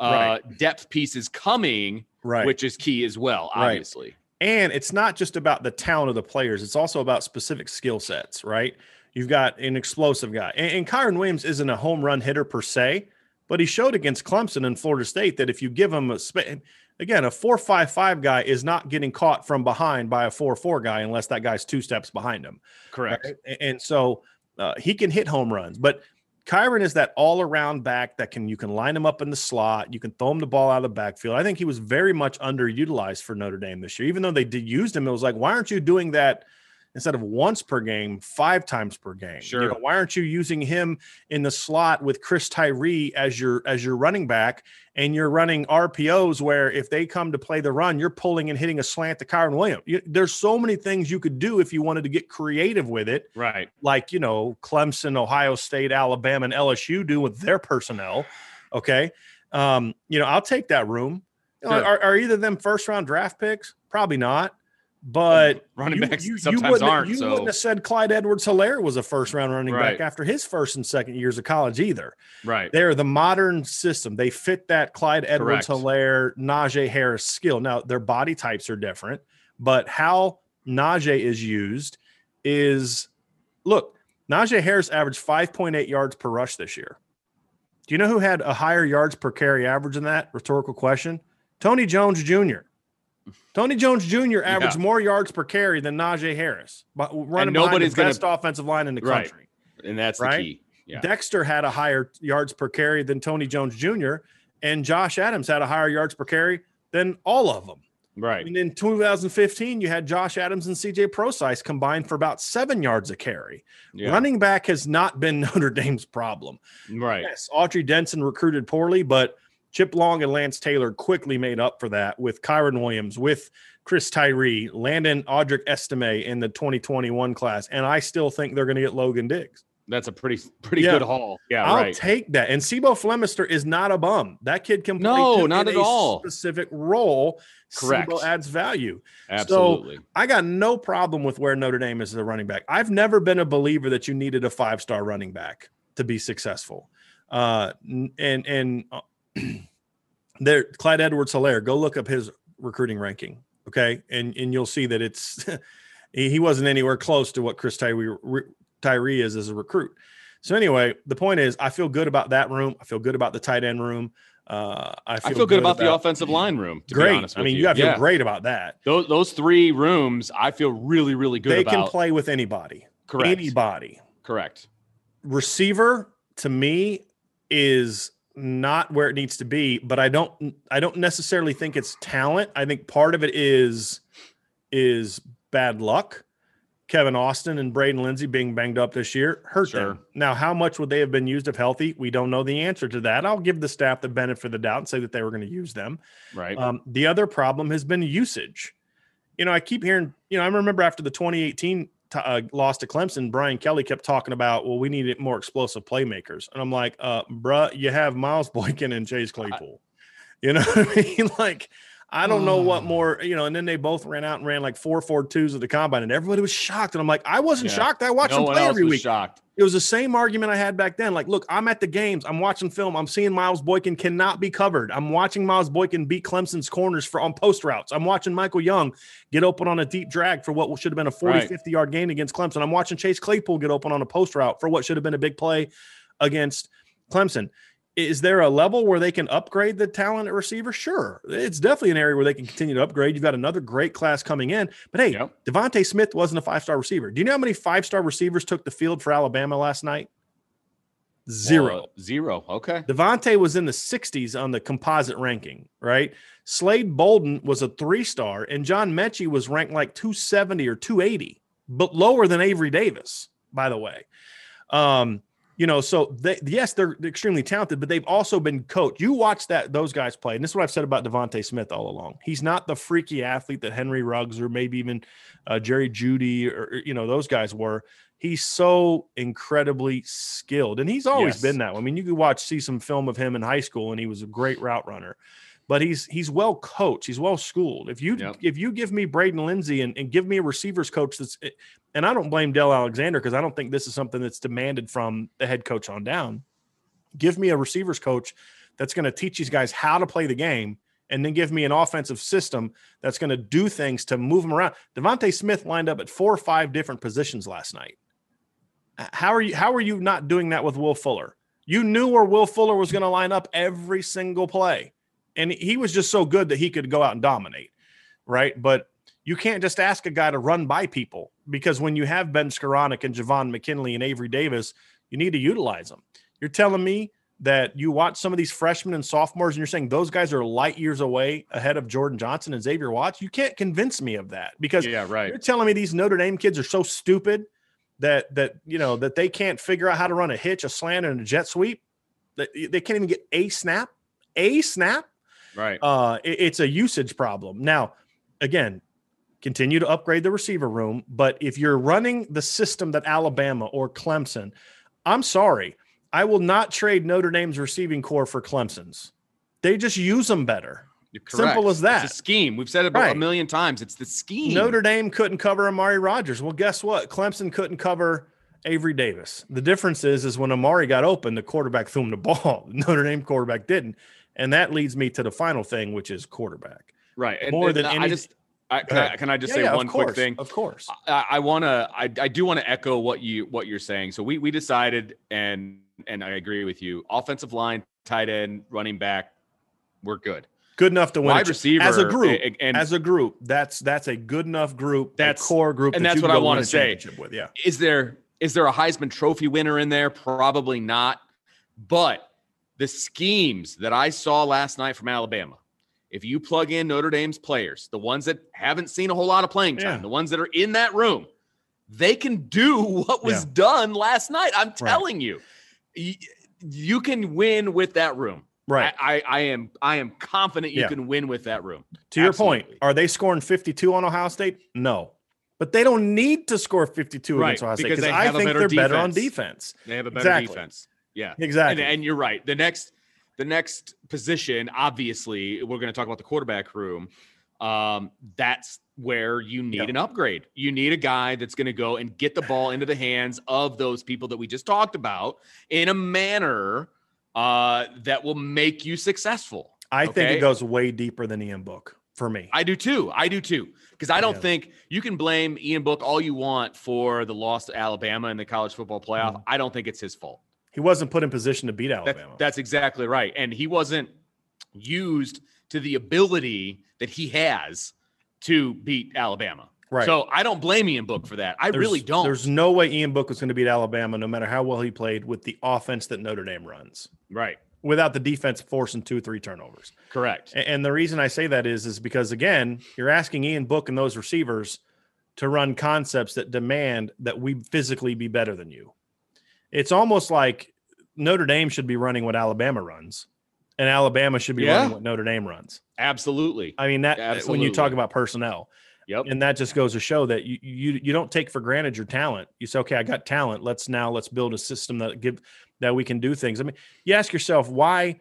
Right. depth pieces coming, right. which is key as well. Right. And it's not just about the talent of the players; it's also about specific skill sets, right? You've got an explosive guy, and, and Kyren Williams isn't a home run hitter per se, but he showed against Clemson and Florida State that if you give him a again a four five five guy is not getting caught from behind by a four four guy unless that guy's two steps behind him. correct. right? A- And so uh, he can hit home runs, but Kyren is that all around back that can you can line him up in the slot, you can throw him the ball out of the backfield. I think he was very much underutilized for Notre Dame this year, even though they did used him. It was like, why aren't you doing that? Instead of once per game, five times per game. You Sure. know, why aren't you using him in the slot with Chris Tyree as your as your running back, and you're running RPOs where if they come to play the run, you're pulling and hitting a slant to Kyren Williams. You, there's so many things you could do if you wanted to get creative with it Right. like you know Clemson, Ohio State, Alabama, and LSU do with their personnel. Okay, um, you know I'll take that room. Sure. are, are either of them first round draft picks? Probably not. But Running you- backs you, you sometimes wouldn't, aren't, You so- wouldn't have said Clyde Edwards Hilaire was a first round running Right. back after his first and second years of college either. Right. They're the modern system. They fit that Clyde Edwards. Hilaire, Najee Harris skill. Now, their body types are different, but how Najee is used is look, Najee Harris averaged 5.8 yards per rush this year. Do you know who had a higher yards per carry average than that? Rhetorical question. Tony Jones Jr. Tony Jones Jr. averaged Yeah. more yards per carry than Najee Harris, but running behind nobody's the gonna- best offensive line in the Right. country. And that's Right? the key. Yeah. Dexter had a higher yards per carry than Tony Jones Jr. and Josh Adams had a higher yards per carry than all of them. Right. And in 2015, you had Josh Adams and CJ Prosise combined for about seven yards a carry. Yeah. Running back has not been Notre Dame's problem. Right. Yes, Autry Denson recruited poorly, but Chip Long and Lance Taylor quickly made up for that with Kyren Williams, with Chris Tyree, Landon Audric Estime in the 2021 class. And I still think they're going to get Logan Diggs. That's a pretty pretty Yeah. good haul. Yeah. I'll right. take that. And C'Bo Flemister is not a bum. That kid can play No, not at a all. Specific role. Correct. Sibo adds value. Absolutely. I got no problem with where Notre Dame is as a running back. I've never been a believer that you needed a five star running back to be successful. Uh, and and uh, there, Clyde Edwards Hilaire, go look up his recruiting ranking. Okay, and and you'll see that it's he wasn't anywhere close to what Chris Tyree Tyree is as a recruit. So anyway, the point is, I feel good about that room. I feel good about the tight end room. Uh, I feel, I feel good about, the offensive line room. To great. Be honest I mean, you, you got to feel great about that. Those those three rooms, I feel really really good they about. can play with anybody. Correct. Anybody. Correct. Receiver to me is not where it needs to be, but I don't I don't necessarily think it's talent. I think part of it is is bad luck. Kevin Austin and Braden Lenzy being banged up this year hurt Sure. them. Now, how much would they have been used if healthy? We don't know the answer to that. I'll give the staff the benefit of the doubt and say that they were going to use them. Right. Um, the other problem has been usage. You know, I keep hearing, you know, I remember after the 2018 t- uh, loss to Clemson, Brian Kelly kept talking about, well, we needed more explosive playmakers. And I'm like, uh, bruh, you have Miles Boykin and Chase Claypool. You know what I mean? Like, I don't know what Oh. more, you know, and then they both ran out and ran like four four twos at the combine, and everybody was shocked. And I'm like, I wasn't Yeah. shocked. I watched no them play every week. shocked. It was the same argument I had back then. Like, look, I'm at the games. I'm watching film. I'm seeing Miles Boykin cannot be covered. I'm watching Miles Boykin beat Clemson's corners for on post routes. I'm watching Michael Young get open on a deep drag for what should have been a 40, Right. 50 yard gain against Clemson. I'm watching Chase Claypool get open on a post route for what should have been a big play against Clemson. Is there a level where they can upgrade the talent at receiver? Sure. It's definitely an area where they can continue to upgrade. You've got another great class coming in. But hey, Yep. DeVonta Smith wasn't a five star receiver. Do you know how many five star receivers took the field for Alabama last night? Zero. Well, zero. Okay. DeVonta was in the 60s on the composite ranking, right? Slade Bolden was a three star, and John Metchie was ranked like 270 or 280, but lower than Avery Davis, by the way. Um, you know, so they yes, they're extremely talented, but they've also been coached. You watch that those guys play, and this is what I've said about DeVonta Smith all along. He's not the freaky athlete that Henry Ruggs or maybe even uh, Jerry Jeudy or you know those guys were. He's so incredibly skilled, and he's always Yes. been that. I mean, you could watch see some film of him in high school, and he was a great route runner. But he's he's well coached. He's well schooled. If you Yep. if you give me Braden Lenzy and, and give me a receivers coach that's eh, and I don't blame Del Alexander because I don't think this is something that's demanded from the head coach on down. Give me a receivers coach that's going to teach these guys how to play the game, and then give me an offensive system that's going to do things to move them around. DeVonta Smith lined up at four or five different positions last night. How are you? How are you not doing that with Will Fuller? You knew where Will Fuller was going to line up every single play, and he was just so good that he could go out and dominate, right? But you can't just ask a guy to run by people because when you have Ben Skowronek and Javon McKinley and Avery Davis, you need to utilize them. You're telling me that you watch some of these freshmen and sophomores and you're saying those guys are light years away ahead of Jordan Johnson and Xavier Watts? You can't convince me of that because Yeah. Right. you're telling me these Notre Dame kids are so stupid that that you know that they can't figure out how to run a hitch, a slant, and a jet sweep. That they can't even get a snap, a snap Right. uh, it- it's a usage problem. Now, again, continue to upgrade the receiver room, but if you're running the system that Alabama or Clemson, I'm sorry, I will not trade Notre Dame's receiving core for Clemson's. They just use them better. Simple as that. It's a scheme. We've said it a Right. million times. It's the scheme. Notre Dame couldn't cover Amari Rodgers. Well, guess what? Clemson couldn't cover Avery Davis. The difference is, is when Amari got open, the quarterback threw him the ball. Notre Dame quarterback didn't, and that leads me to the final thing, which is quarterback. right. And, more and than I any- just. I, can, I, can I just Yeah, say yeah, one quick thing? Of course. I, I want to. I, I do want to echo what you what you're saying. So we we decided, and and I agree with you. Offensive line, tight end, running back, we're good. good enough to win Wide receiver as a group. and, and as a group, that's that's a good enough group. That's- core group, and that that's what I wanna say. With yeah, is there is there a Heisman Trophy winner in there? Probably not. But the schemes that I saw last night from Alabama, if you plug in Notre Dame's players, the ones that haven't seen a whole lot of playing time, Yeah. the ones that are in that room, they can do what was Yeah. done last night. I'm telling you, you can win with that room. right. I, I, I am I am confident you Yeah. can win with that room. to your point, are they scoring 52 on Ohio State? No. But they don't need to score 52 Right, against Ohio State because I think they're better on defense. defense. They have a better Exactly. defense. Yeah. Exactly. And, and you're right. The next, the next position, obviously, we're going to talk about the quarterback room. Um, that's where you need Yeah. an upgrade. You need a guy that's going to go and get the ball into the hands of those people that we just talked about in a manner uh, that will make you successful. I think it goes way deeper than Ian Book for me. I do too. I do too. Because I don't Yeah. think you can blame Ian Book all you want for the loss to Alabama in the college football playoff. Mm. I don't think it's his fault. He wasn't put in position to beat That- Alabama. that's exactly right. And he wasn't used to the ability that he has to beat Alabama. right. So I don't blame Ian Book for that. I There's- really don't. There's no way Ian Book was going to beat Alabama, no matter how well he played with the offense that Notre Dame runs, right. without the defense forcing two, or three turnovers. Correct. A- And the reason I say that is, is because again, you're asking Ian Book and those receivers to run concepts that demand that we physically be better than you. It's almost like Notre Dame should be running what Alabama runs, and Alabama should be Yeah. running what Notre Dame runs. Absolutely. I mean that when you talk about personnel, Yep. and that just goes to show that you you you don't take for granted your talent. You say, okay, I got talent. Let's now let's build a system that give that we can do things. I mean, you ask yourself why.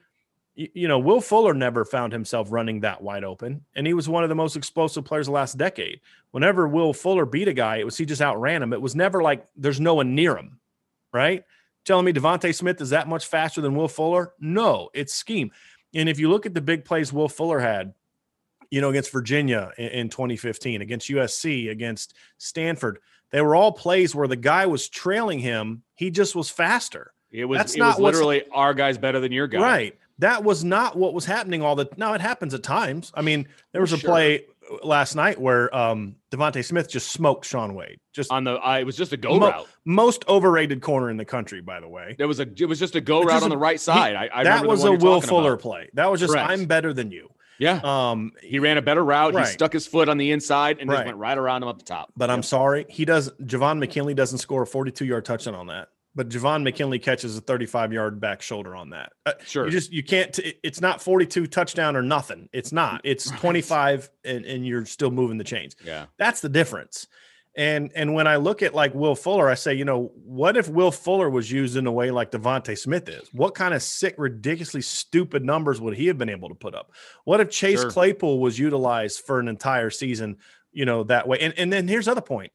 You, you know, Will Fuller never found himself running that wide open, and he was one of the most explosive players the last decade. Whenever Will Fuller beat a guy, it was he just outran him. It was never like there's no one near him, right? Telling me DeVonta Smith is that much faster than Will Fuller? No, it's scheme. And if you look at the big plays Will Fuller had, you know, against Virginia in, in 2015, against USC, against Stanford. They were all plays where the guy was trailing him. He just was faster. It was, That's it not was literally our guy's better than your guy. Right. That was not what was happening all the now it happens at times. I mean, there was a Sure. play last night where um DeVonta Smith just smoked Shaun Wade. Just on the. I it was just a go Mo- route. most overrated corner in the country, by the way. There was a. It was just a go It's route on the right side. I, I that was a Will Fuller about. play. That was just Correct. I'm better than you. Yeah, Um, he ran a better route. He stuck his foot on the inside and Right. just went right around him up the top. but I'm sorry, he does. Javon McKinley doesn't score a 42 yard touchdown on that, but Javon McKinley catches a 35 yard back shoulder on that. Uh, Sure. You just you can't. T- it's not 42 touchdown or nothing. It's not. It's Right. 25 and, and you're still moving the chains. yeah. That's the difference. And and when I look at like Will Fuller, I say, you know, what if Will Fuller was used in a way like DeVonta Smith is? What kind of sick, ridiculously stupid numbers would he have been able to put up? What if Chase Sure. Claypool was utilized for an entire season, you know, that way? And and then here's the other point.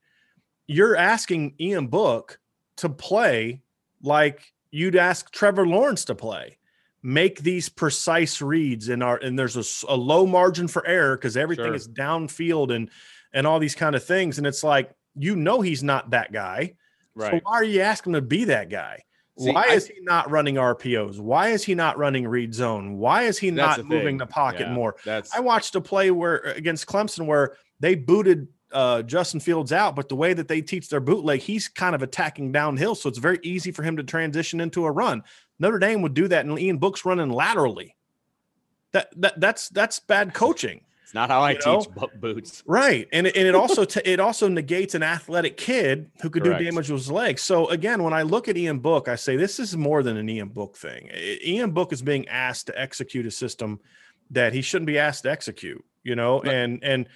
You're asking Ian Book to play like you'd ask Trevor Lawrence to play. Make these precise reads and are and there's a low margin for error because everything Sure. is downfield and and all these kind of things. And it's like, you know, he's not that guy. So Right. why are you asking him to be that guy? See, why I- is he not running RPOs? Why is he not running read zone? Why is he not the moving thing. the pocket Yeah, more? That's I watched a play where against Clemson where they booted uh, Justin Fields out, but the way that they teach their bootleg, he's kind of attacking downhill, so it's very easy for him to transition into a run. Notre Dame would do that, and Ian Book's running laterally. That, that that's that's bad coaching. it's not how I you know? teach bo- boots. Right, and it, and it also t- it also negates an athletic kid who could Correct. do damage with his legs. So again, when I look at Ian Book, I say this is more than an Ian Book thing. Ian Book is being asked to execute a system that he shouldn't be asked to execute. You know, Right. and and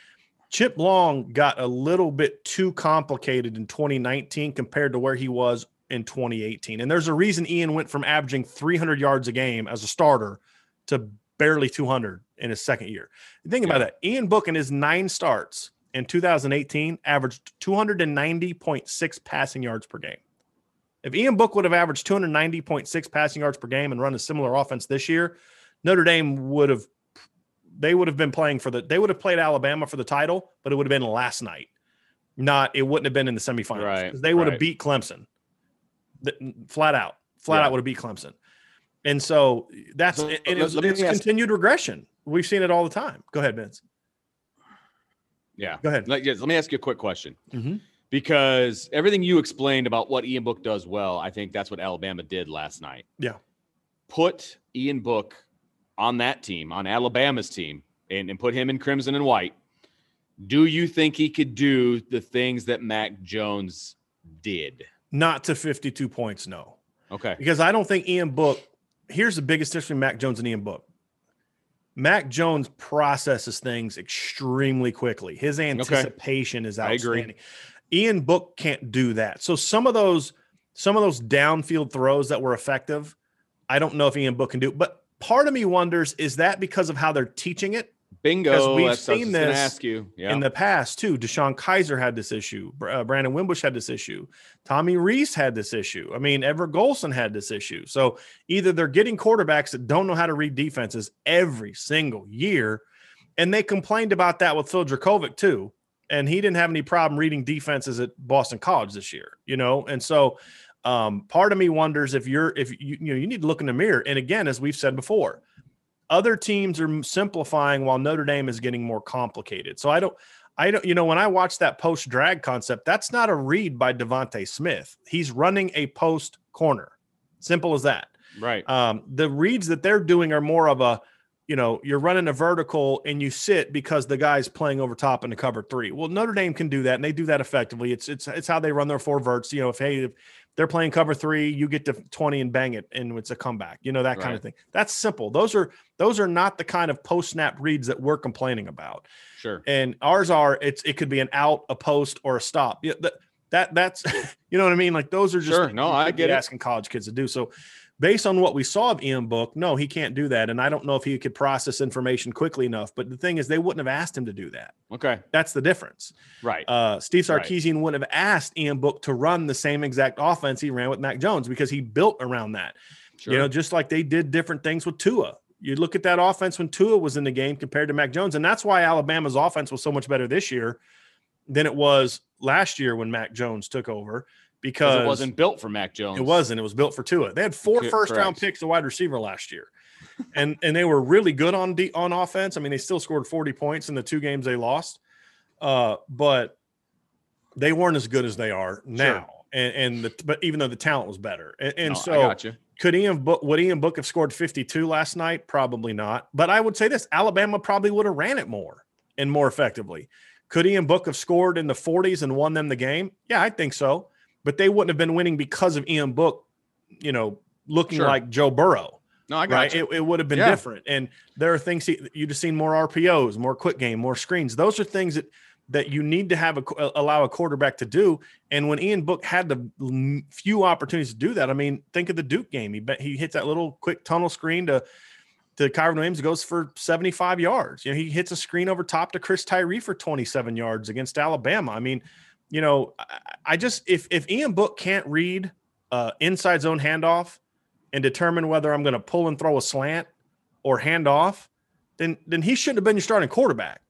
Chip Long got a little bit too complicated in 2019 compared to where he was in 2018. And there's a reason Ian went from averaging 300 yards a game as a starter to barely 200 in his second year. Think about Yeah. that. Ian Book in his nine starts in 2018 averaged 290.6 passing yards per game. If Ian Book would have averaged 290.6 passing yards per game and run a similar offense this year, Notre Dame would have they would have been playing for the they would have played Alabama for the title, but it would have been last night. Not it wouldn't have been in the semifinals. Right, They would have beat Clemson. The- flat out. Flat Yeah. out would have beat Clemson. And so that's So, it's, it's ask- continued regression. We've seen it all the time. Go ahead, Vince. Yeah. Go ahead. Let, let me ask you a quick question. Mhm. Because everything you explained about what Ian Book does well, I think that's what Alabama did last night. Yeah. Put Ian Book on that team, on Alabama's team, and, and put him in crimson and white. Do you think he could do the things that Mac Jones did? Not to 52 points, no. Okay. Because I don't think Ian Book, here's the biggest difference between Mac Jones and Ian Book. Mac Jones processes things extremely quickly. His anticipation is I agree. outstanding. Ian Book can't do that. So some of those, some of those downfield throws that were effective, I don't know if Ian Book can do. But part of me wonders, is that because of how they're teaching it? Bingo. we've that's what I was seen this ask you. Yeah. in the past too. DeShone Kizer had this issue. Uh, Brandon Wimbush had this issue. Tommy Rees had this issue. I mean, Everett Golson had this issue. So either they're getting quarterbacks that don't know how to read defenses every single year, and they complained about that with Phil Jurkovec too. And he didn't have any problem reading defenses at Boston College this year, you know. And so, um, part of me wonders if you're if you you know you need to look in the mirror. And again, as we've said before, other teams are simplifying while Notre Dame is getting more complicated. So I don't, I don't, you know, when I watch that post drag concept, that's not a read by DeVonta Smith. He's running a post corner. Simple as that. right. Um, the reads that they're doing are more of a, you know, you're running a vertical and you sit because the guy's playing over top in the cover three. Well, Notre Dame can do that and they do that effectively. It's it's it's how they run their four verts. You know, if hey, if they're playing cover three, you get to 20 and bang it and it's a comeback, you know, that kind of thing. That's simple. Those are those are not the kind of post snap reads that we're complaining about. Sure. And ours are it's it could be an out, a post, or a stop. Yeah, that, that that's you know what I mean? Like those are just Sure. No, I get asking college kids to do. So based on what we saw of Ian Book, no, he can't do that. And I don't know if he could process information quickly enough. But the thing is, they wouldn't have asked him to do that. Okay. That's the difference. Right. Uh, Steve Right. Wouldn't have asked Ian Book to run the same exact offense he ran with Mac Jones because he built around that. sure. You know, just like they did different things with Tua. You look at that offense when Tua was in the game compared to Mac Jones, and that's why Alabama's offense was so much better this year than it was last year when Mac Jones took over because it wasn't built for Mac Jones. It wasn't. It was built for Tua. They had four first round picks, a wide receiver last year. and and they were really good on de- on offense. I mean, they still scored 40 points in the two games they lost, uh, but they weren't as good as they are now. Sure. And, and the, but even though the talent was better, and, and no, so could Ian Book would Ian Book have scored 52 last night? Probably not. But I would say this: Alabama probably would have ran it more and more effectively. Could Ian Book have scored in the 40s and won them the game? Yeah, I think so. But they wouldn't have been winning because of Ian Book, you know, looking sure. like Joe Burrow. No, I got right? It, it, would have been yeah. different. And there are things he, you'd have seen more RPOs, more quick game, more screens. Those are things that that you need to have a, uh, allow a quarterback to do. And when Ian Book had the few opportunities to do that, I mean, think of the Duke game. He he hits that little quick tunnel screen to to Kyren Williams goes for 75 yards. You know, he hits a screen over top to Chris Tyree for 27 yards against Alabama. I mean, you know, I, just if if Ian Book can't read uh, inside zone handoff and determine whether I'm going to pull and throw a slant or hand off, then then he shouldn't have been your starting quarterback.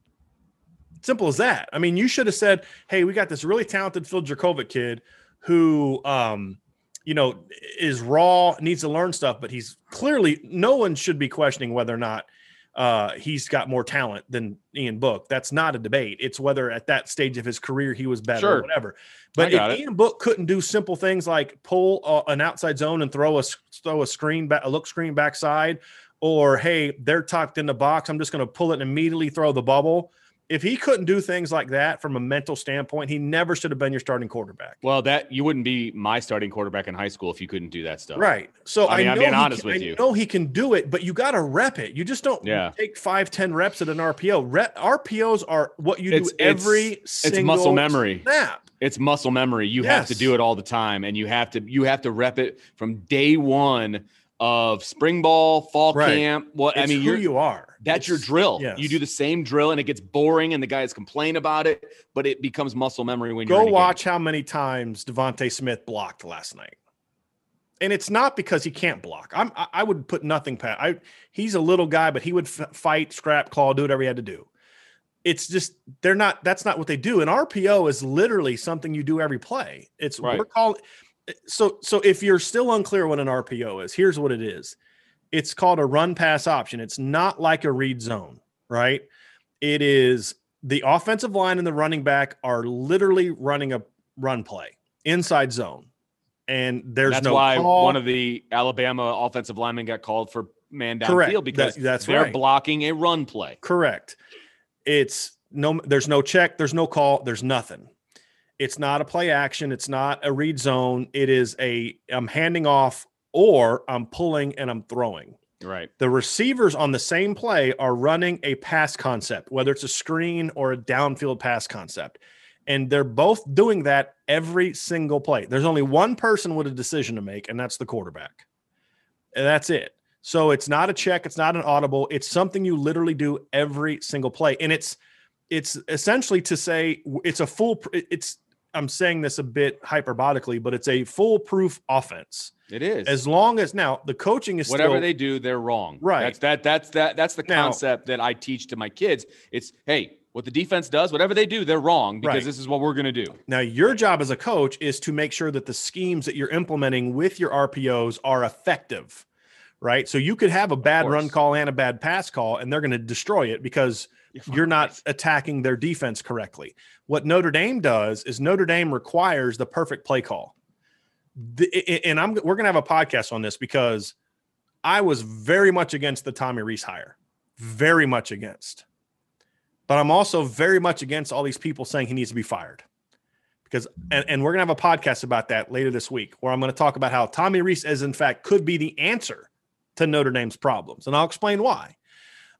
Simple as that. I mean, you should have said, "Hey, we got this really talented Phil Jurkovec kid who, um, you know, is raw, needs to learn stuff, but he's clearly no one should be questioning whether or not uh, he's got more talent than Ian Book. That's not a debate. It's whether at that stage of his career he was better sure. or whatever. But if it. Ian Book couldn't do simple things like pull uh, an outside zone and throw a throw a screen back, a look screen backside, or hey, they're tucked in the box, I'm just going to pull it and immediately throw the bubble if he couldn't do things like that from a mental standpoint, he never should have been your starting quarterback. Well, that you wouldn't be my starting quarterback in high school if you couldn't do that stuff. Right. So I mean, I am being honest can, with you. I know he can do it, but you got to rep it. You just don't yeah. take five, 10 reps at an RPO. Rep, RPOs are what you it's, do every it's, single it's muscle memory. snap. It's muscle memory. You yes. have to do it all the time, and you have to you have to rep it from day one of spring ball, fall right. camp. What I mean, who you are. That's your drill. Yes. You do the same drill, and it gets boring, and the guys complain about it, but it becomes muscle memory when you go watch how many times DeVonta Smith blocked last night. And it's not because he can't block. I'm I would put nothing past. I he's a little guy, but he would f- fight, scrap, claw, do whatever he had to do. It's just they're not. That's not what they do. An RPO is literally something you do every play. It's right. we're called so so if you're still unclear what an RPO is, here's what it is. It's called a run pass option. It's not like a read zone, right? It is the offensive line and the running back are literally running a run play inside zone. And there's that's no why call. one of the Alabama offensive linemen got called for man down downfield because that, that's they're right. blocking a run play. Correct. It's no there's no check, there's no call, there's nothing. It's not a play action. It's not a read zone. It is a I'm handing off or I'm pulling and I'm throwing. Right. The receivers on the same play are running a pass concept, whether it's a screen or a downfield pass concept. And they're both doing that every single play. There's only one person with a decision to make, and that's the quarterback. And that's it. So it's not a check, it's not an audible, it's something you literally do every single play. And it's it's essentially to say it's a full it's I'm saying this a bit hyperbolically, but it's a foolproof offense. It is. As long as now the coaching is whatever still, they do, they're wrong. Right. That's that that's that that's the now, concept that I teach to my kids. It's hey, what the defense does, whatever they do, they're wrong because right. this is what we're going to do. Now, your job as a coach is to make sure that the schemes that you're implementing with your RPOs are effective, right? So you could have a bad run call and a bad pass call, and they're going to destroy it because you're not attacking their defense correctly. What Notre Dame does is Notre Dame requires the perfect play call. The, and I'm we're going to have a podcast on this because I was very much against the Tommy Rees hire. Very much against. But I'm also very much against all these people saying he needs to be fired. Because and, and we're going to have a podcast about that later this week where I'm going to talk about how Tommy Rees is in fact could be the answer to Notre Dame's problems. And I'll explain why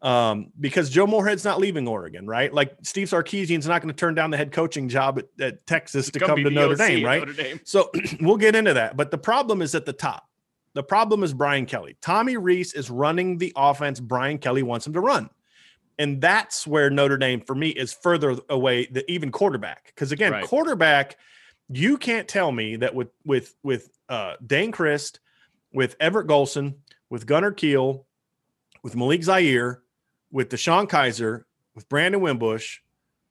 um, because Joe Moorhead's not leaving Oregon, right? Like Steve Sarkisian's not going to turn down the head coaching job at, at Texas to come to Notre Dame, right? Notre Dame. So we'll get into that. But the problem is at the top. The problem is Brian Kelly. Tommy Rees is running the offense Brian Kelly wants him to run. And that's where Notre Dame, for me, is further away than even quarterback. Because again, right. quarterback, you can't tell me that with with with uh, Dayne Crist, with Everett Golson, with Gunner Kiel, with Malik Zaire, with DeShone Kizer, with Brandon Wimbush,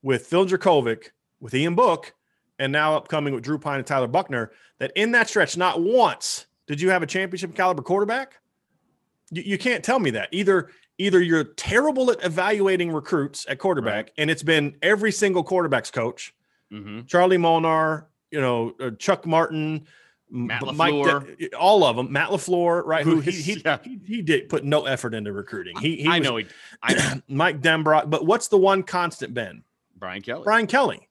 with Phil Jurkovec, with Ian Book, and now upcoming with Drew Pyne and Tyler Buckner, that in that stretch, not once did you have a championship caliber quarterback. You, you can't tell me that. Either either you're terrible at evaluating recruits at quarterback, Right. and it's been every single quarterback's coach, Mhm. Charlie Molnar, you know, uh, Chuck Martin, Matt B- Mike, all of them, Matt Lafleur, right? Who he he, Yeah. he he did put no effort into recruiting. He, he I was- know he, I know Mike Denbrock, but what's the one constant been? Brian Kelly. Brian Kelly,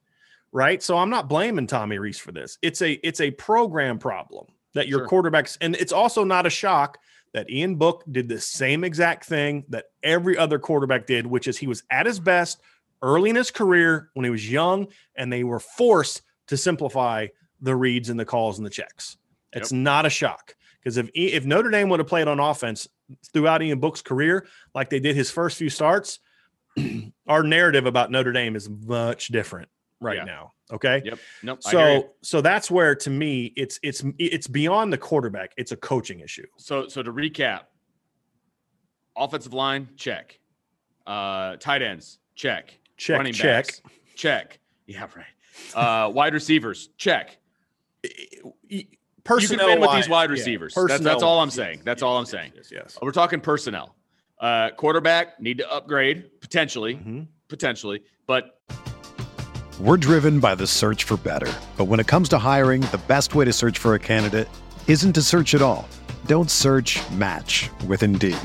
right? So I'm not blaming Tommy Rees for this. It's a it's a program problem that your Sure. quarterbacks, and it's also not a shock that Ian Book did the same exact thing that every other quarterback did, which is he was at his best early in his career when he was young, and they were forced to simplify the reads and the calls and the checks. It's not a shock because if if Notre Dame would have played on offense throughout Ian Book's career like they did his first few starts, our narrative about Notre Dame is much different right Yeah. now. Okay. Yep. Nope. I hear you. So so that's where to me it's it's it's beyond the quarterback. It's a coaching issue. So so to recap, offensive line, check. Uh tight ends, check. Check Running check. backs, check. Yeah, right. Uh wide receivers, check. E- You can win with these Personnel-wise, wide yeah, receivers. That's, that's all I'm saying. yes, That's yes, all I'm yes, saying. Yes. yes. We're talking personnel. Uh quarterback need to upgrade potentially, Mhm. potentially, but We're driven by the search for better. But when it comes to hiring, the best way to search for a candidate isn't to search at all. Don't search match with Indeed.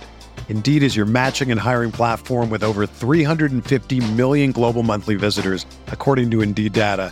Indeed is your matching and hiring platform with over 350 million global monthly visitors, according to Indeed data,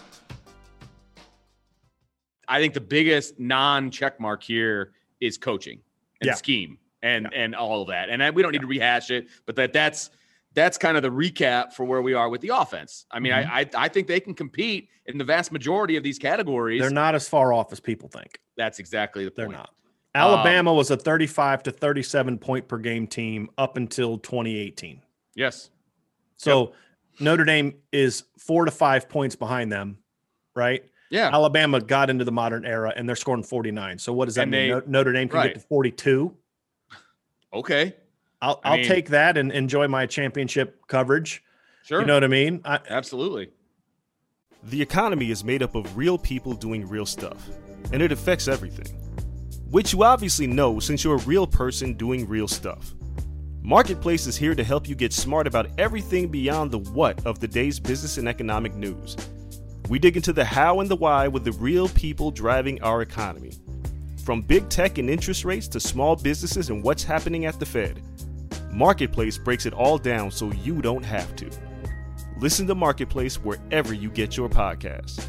I think the biggest non-check mark here is coaching and Yeah. scheme and and all of that. And I, we don't need to rehash it, but that that's that's kind of the recap for where we are with the offense. I mean, mm-hmm. I, I I think they can compete in the vast majority of these categories. They're not as far off as people think. That's exactly the They're point. not. Alabama um, was a 35 to 37 point per game team up until 2018. Yes. So Notre Dame is four to five points behind them, right? Yeah. Alabama got into the modern era and they're scoring 49. So what does that And mean? they- No- Notre Dame can right. get to 42. Okay. I'll, I I'll mean- take that and enjoy my championship coverage. Sure. You know what I mean? I, Absolutely. The economy is made up of real people doing real stuff, and it affects everything. Which you obviously know since you're a real person doing real stuff. Marketplace is here to help you get smart about everything beyond the what of the day's business and economic news. We dig into the how and the why with the real people driving our economy. From big tech and interest rates to small businesses and what's happening at the Fed. Marketplace breaks it all down so you don't have to. Listen to Marketplace wherever you get your podcasts.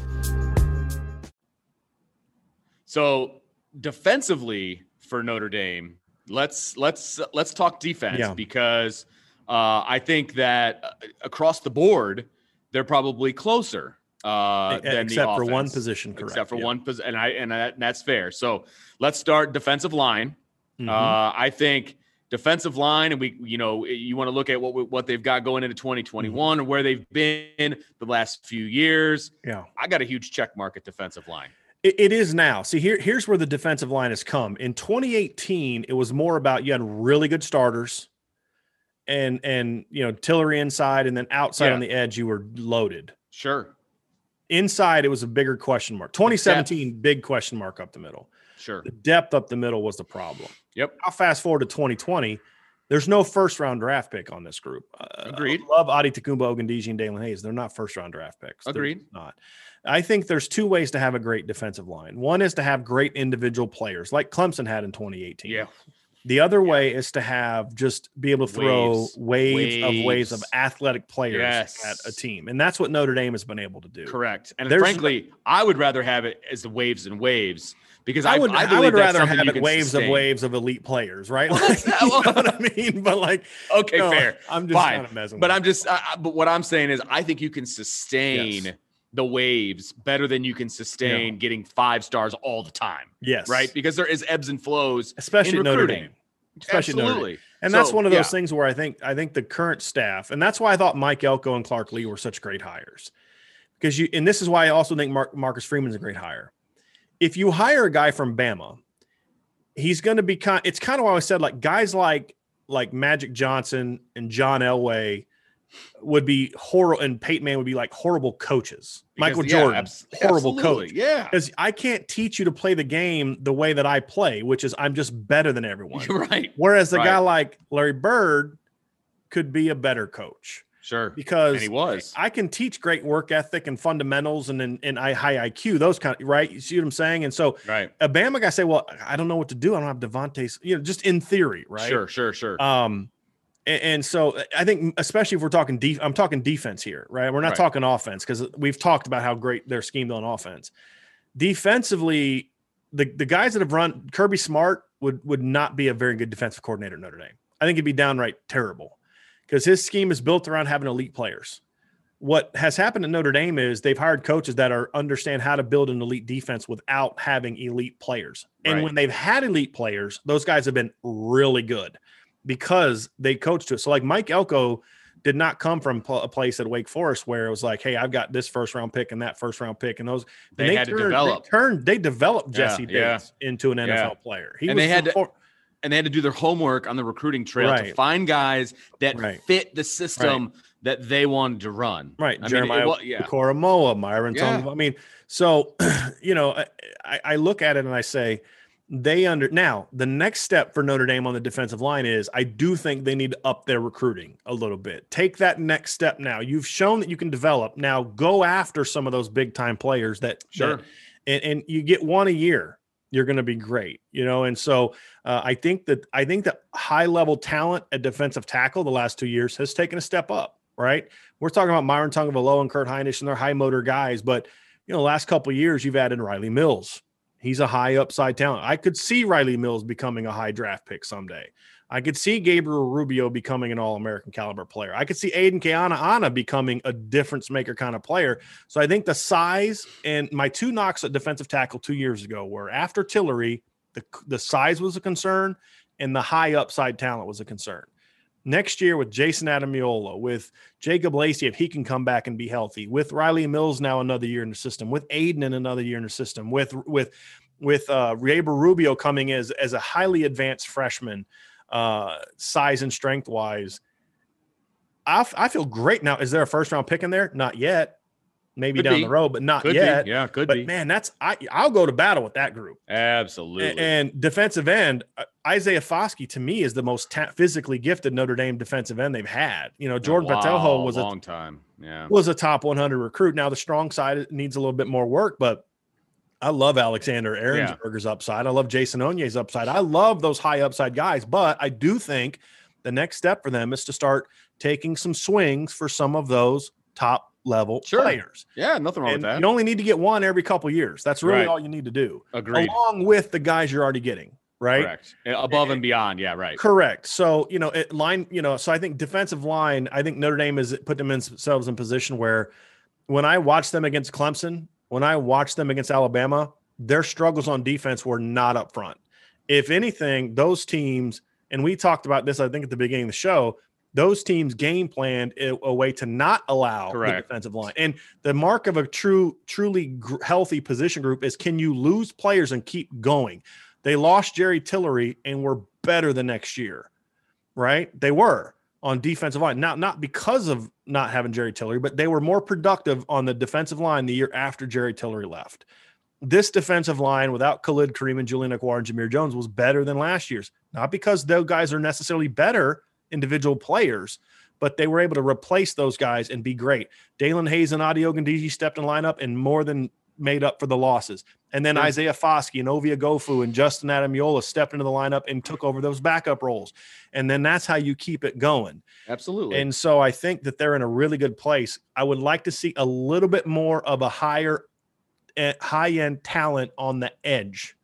So defensively for Notre Dame, let's let's let's talk defense Yeah. because uh, I think that uh, across the board they're probably closer uh, except for one position, correct? except for yeah. one position, and I and, that, and that's fair. So let's start defensive line. Mhm. Uh, I think defensive line, and we, you know, you want to look at what what they've got going into 2021 and where they've been the last few years. yeah. I got a huge check mark at defensive line. It, it is now. See, here, here's where the defensive line has come. In 2018, it was more about you had really good starters, and and you know Tillery inside, and then outside Yeah. on the edge you were loaded. Sure, Inside, it was a bigger question mark. 2017, big question mark up the middle. sure. The depth up the middle was the problem. Yep. I'll fast forward to 2020. There's no first round draft pick on this group. Uh, Agreed. I love Adetokunbo, Ogundeji, and Daelin Hayes. They're not first round draft picks. They're Agreed. not. I think there's two ways to have a great defensive line. One is to have great individual players, like Clemson had in 2018. Yeah. The other way is to have just be able to throw Waves. waves, of waves of athletic players Yes. at a team, and that's what Notre Dame has been able to do. Correct. And There's- frankly, I would rather have it as the waves and waves because I I, would, I, I, would rather have it waves sustain. of waves of elite players, right? Like, you know what I mean? But like, Okay, no, fair. I'm just Fine. kind of messing. But I'm just, but what I'm saying is, I think you can sustain Yes. The waves better than you can sustain getting five stars all the time, yes, right? Because there is ebbs and flows, especially in Notre. Dame. Especially Notre Dame. Absolutely. And that's one of those yeah. things where I think I think the current staff, and that's why I thought Mike Elko and Clark Lea were such great hires, because you. And this is why I also think Mark, Marcus Freeman's a great hire. If you hire a guy from Bama, he's going to be kind. It's kind of why I said like guys like like Magic Johnson and John Elway would be horrible, and Peyton Man would be like horrible coaches. Because- Michael yeah, Jordan, abs- horrible coach. Yeah. Because I can't teach you to play the game the way that I play, which is I'm just better than everyone. Right. Whereas a guy like Larry Bird could be a better coach Sure. because And he was. I can teach great work ethic and fundamentals and and, and I high IQ, those kind of right. You see what I'm saying? And so Right. a Bama guy say, Well, I don't know what to do. I don't have DeVonta's, you know, just in theory, right? Sure. Sure. Sure. Um, and, and so I think, especially if we're talking def- I'm talking defense here, right? We're not Right. talking offense because we've talked about how great they're schemed on offense. Defensively, the the guys that have run Kirby Smart would would not be a very good defensive coordinator at Notre Dame. I think he'd be downright terrible because his scheme is built around having elite players. What has happened at Notre Dame is they've hired coaches that are understand how to build an elite defense without having elite players. And Right. when they've had elite players, those guys have been really good because they coached to it. So like Mike Elko did not come from a place at Wake Forest where it was like, hey, I've got this first round pick and that first round pick and those. and They had to turned, develop. They turned. They developed Yeah, Jesse yeah. Bates into an NFL Yeah. player. He And was they had the to- and they had to do their homework on the recruiting trail to find guys that Right. fit the system that they wanted to run. right. I mean, it Jeremiah wa- yeah. Koromoa, Myron Yeah. I mean, so you know, I, I look at it and I say they under now the next step for Notre Dame on the defensive line is I do think they need to up their recruiting a little bit. Take that next step now. You've shown that you can develop. Now go after some of those big time players that Sure. that- and, and you get one a year you're going to be great you know and so uh, i think that i think that high level talent at defensive tackle the last two years has taken a step up right we're talking about myron Tagovailoa and kurt Hinish and they're high motor guys but you know last couple of years you've added riley mills he's a high upside talent i could see riley mills becoming a high draft pick someday I could see Gabriel Rubio becoming an All American caliber player. I could see Aiden Keanaaina becoming a difference maker kind of player. So I think the size and my two knocks at defensive tackle two years ago were after Tillery, the, the size was a concern and the high upside talent was a concern. Next year with Jayson Ademilola, with Jacob Lacey, if he can come back and be healthy, with Riley Mills now another year in the system, with Aiden in another year in the system, with with with uh Rubio coming as as a highly advanced freshman, uh size and strength wise. I, f- I feel great now. Is there a first round pick in there? Not yet. Maybe Could down be. the road, but not Could yet. be. Yeah, could But be. man, that's I I'll go to battle with that group. Absolutely. A- And defensive end, uh, Isaiah Foskey to me is the most ta- physically gifted Notre Dame defensive end they've had. You know, Jordan wow, Patelho was a long time. Yeah. was a top 100 recruit. Now the strong side needs a little bit more work, but I love Alexander Ehrensberger's upside. I love Jason Onye's upside. I love those high upside guys, but I do think the next step for them is to start taking some swings for some of those top level Sure. players. Yeah, nothing wrong And with that. you only need to get one every couple years. That's really Right. all you need to do, Agreed. along with the guys you're already getting. Right. Correct. Above and beyond. Yeah, right. Correct. So, you know, it line, you know, so I think defensive line, I think Notre Dame has put themselves in position where when I watched them against Clemson, when I watched them against Alabama, their struggles on defense were not up front. If anything, those teams, and we talked about this, I think, at the beginning of the show, those teams game planned a, way to not allow Correct. the defensive line. And the mark of a true, truly gr- healthy position group is can you lose players and keep going? They lost Jerry Tillery and were better the next year, right? They were on defensive line. Not not because of not having Jerry Tillery, but they were more productive on the defensive line the year after Jerry Tillery left. This defensive line without Khalid Kareem and Julian Okwara and Jamir Jones was better than last year's. Not because those guys are necessarily better individual players, but they were able to replace those guys and be great. Daelin Hayes and Adi Ogundeji stepped in lineup and more than made up for the losses. And then Sure. Isaiah Foskey and Ovie Oghoufo and Justin Ademilola stepped into the lineup and took over those backup roles. And then that's how you keep it going. Absolutely. And so I think that they're in a really good place. I would like to see a little bit more of a higher eh, high end talent on the edge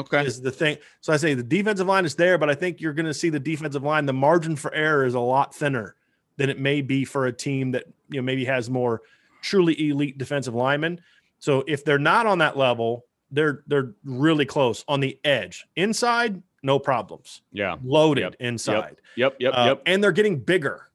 okay. is the thing. So I say the defensive line is there, but I think you're going to see the defensive line. The margin for error is a lot thinner than it may be for a team that you know maybe has more truly elite defensive linemen. So if they're not on that level, they're they're really close on the edge. Inside, no problems. Yeah. Loaded Yep. inside. Yep. Yep. Uh, yep. And they're getting bigger.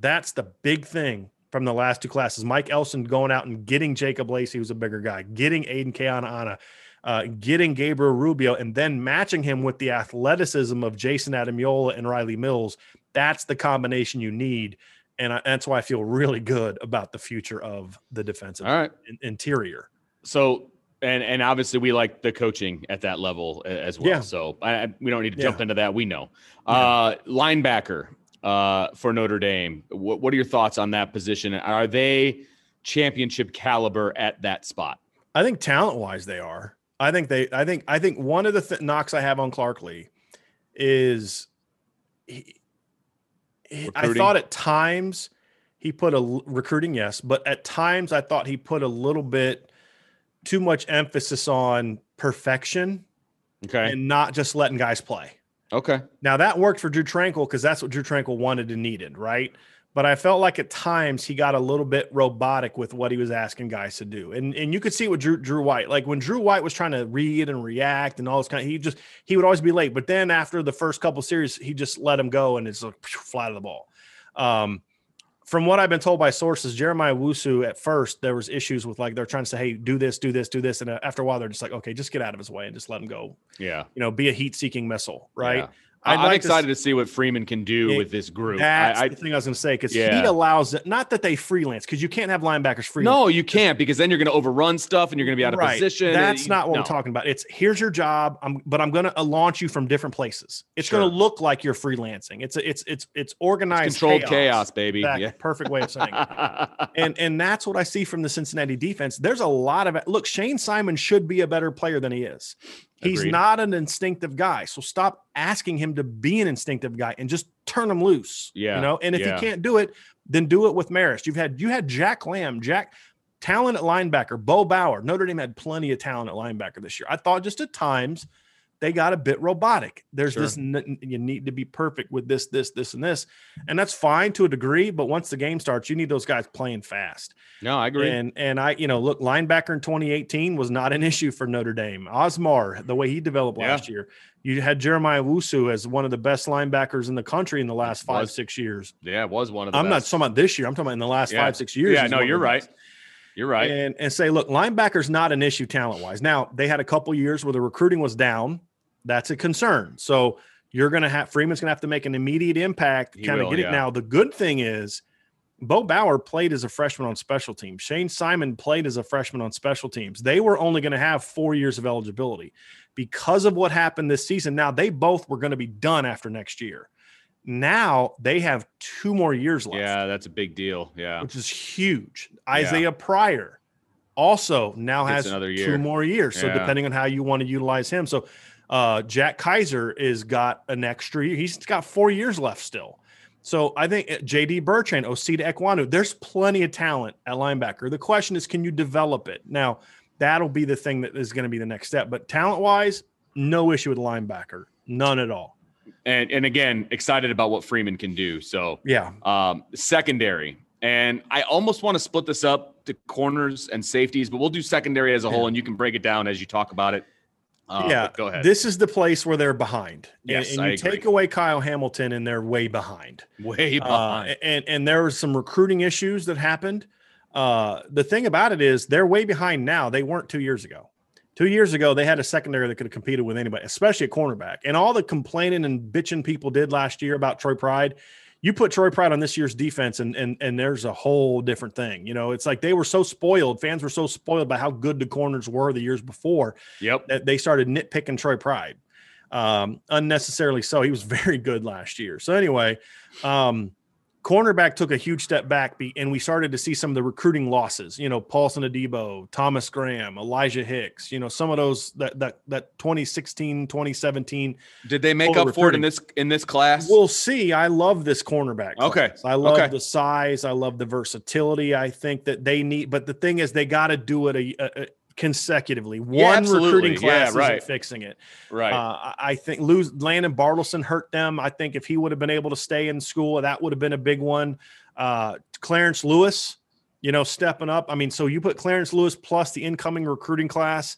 That's the big thing from the last two classes. Mike Elston going out and getting Jacob Lacey, who's a bigger guy, getting Aiden Keana uh, getting Gabriel Rubio, and then matching him with the athleticism of Jayson Ademilola and Rylie Mills. That's the combination you need. And I, that's why I feel really good about the future of the defensive All right. in- interior. So and and obviously we like the coaching at that level as well. Yeah. So I, we don't need to Yeah. jump into that. We know. Yeah. Uh, linebacker uh, for Notre Dame. What, what are your thoughts on that position? Are they championship caliber at that spot? I think talent wise, they are. I think they. I think. I think one of the th- knocks I have on Clark Lea is he, he- I thought at times he put a recruiting, yes, but at times I thought he put a little bit too much emphasis on perfection Okay. and not just letting guys play. okay. Now that worked for Drue Tranquill because that's what Drue Tranquill wanted and needed, right? But I felt like at times he got a little bit robotic with what he was asking guys to do, and and you could see it with Drew Drew White. Like when Drew White was trying to read and react and all this kind of, he just he would always be late. But then after the first couple series, he just let him go and it's like flat of the ball. Um, from what I've been told by sources, Jeremiah Owusu at first there was issues with like they're trying to say, hey, do this, do this, do this, and uh, after a while they're just like, okay, just get out of his way and just let him go. Yeah. You know, be a heat-seeking missile, right? Yeah. I'm like excited to, see what Freeman can do Yeah, with this group. That's I, I, the thing I was going to say because he allows it. Not that they freelance because you can't have linebackers freelance. no, you can't because then you're going to overrun stuff and you're going to be out of right. position. That's and- not what no. we're talking about. It's here's your job. I'm, but I'm going to uh, launch you from different places. It's going to look like you're freelancing. It's a, it's it's it's organized Controlled chaos, baby. Exactly. Yeah. Perfect way of saying it. and and that's what I see from the Cincinnati defense. There's a lot of look. Shane Simon should be a better player than he is. He's Agreed. not an instinctive guy. So stop asking him to be an instinctive guy and just turn him loose. Yeah, You know, and if yeah. you can't do it, then do it with Marist. You've had you had Jack Lamb, Jack talent at linebacker, Bo Bauer. Notre Dame had plenty of talent at linebacker this year. I thought just at times they got a bit robotic. There's Sure. this you need to be perfect with this, this, this, and this, and that's fine to a degree. But once the game starts, you need those guys playing fast. no, I agree. And and I, you know, look, linebacker in 2018 was not an issue for Notre Dame. Asmar, the way he developed Yeah. last year, you had Jeremiah Owusu as one of the best linebackers in the country in the last five, Was. six years. yeah, it was one of the I'm not best. talking about this year. I'm talking about in the last Yeah. five, six years. Yeah, no, you're right. best. You're right. And and say, look, linebacker's not an issue talent wise. Now they had a couple years where the recruiting was down. That's a concern. So you're going to have Freeman's going to have to make an immediate impact, kind of get yeah. it. Now the good thing is, Bo Bauer played as a freshman on special teams. Shane Simon played as a freshman on special teams. They were only going to have four years of eligibility because of what happened this season. Now they both were going to be done after next year. Now they have two more years left yeah, that's a big deal. Yeah. which is huge. Isaiah Pryor also now has another year. two more years. So Yeah. depending on how you want to utilize him, so uh, Jack Kiser is got an extra year. He's got four years left still. So I think uh, JD Bertrand, Osita Ekwonu, there's plenty of talent at linebacker. The question is, can you develop it? Now that'll be the thing that is going to be the next step. But talent wise, no issue with linebacker, none at all. And and again, excited about what Freeman can do. So Yeah, um, secondary. And I almost want to split this up to corners and safeties, but we'll do secondary as a whole, and you can break it down as you talk about it. Uh, yeah, go ahead. This is the place where they're behind. And- Yes, and, I you take away Kyle Hamilton, and they're way behind. Way Uh, behind. and and there were some recruiting issues that happened. Uh, the thing about it is they're way behind now. They weren't two years ago. Two years ago, they had a secondary that could have competed with anybody, especially a cornerback. And all the complaining and bitching people did last year about Troy Pride, you put Troy Pride on this year's defense, and and and there's a whole different thing. You know, it's like they were so spoiled. Fans were so spoiled by how good the corners were the years before yep. that they started nitpicking Troy Pride. Um, unnecessarily so. He was very good last year. So anyway, um, cornerback took a huge step back and we started to see some of the recruiting losses you know paulson adebo thomas graham elijah hicks you know some of those that that that 2016 2017 Did they make up for it in this in this class? we'll see i love this cornerback Okay. i love Okay. the size i love the versatility i think that they need but the thing is they got to do it a, a, a consecutively one absolutely. recruiting Yeah, class isn't right. fixing it right. uh, I- I think lose Landen Bartleson hurt them. I think if he would have been able to stay in school, that would have been a big one. Uh, Clarence Lewis, you know, stepping up. I mean, so you put Clarence Lewis plus the incoming recruiting class.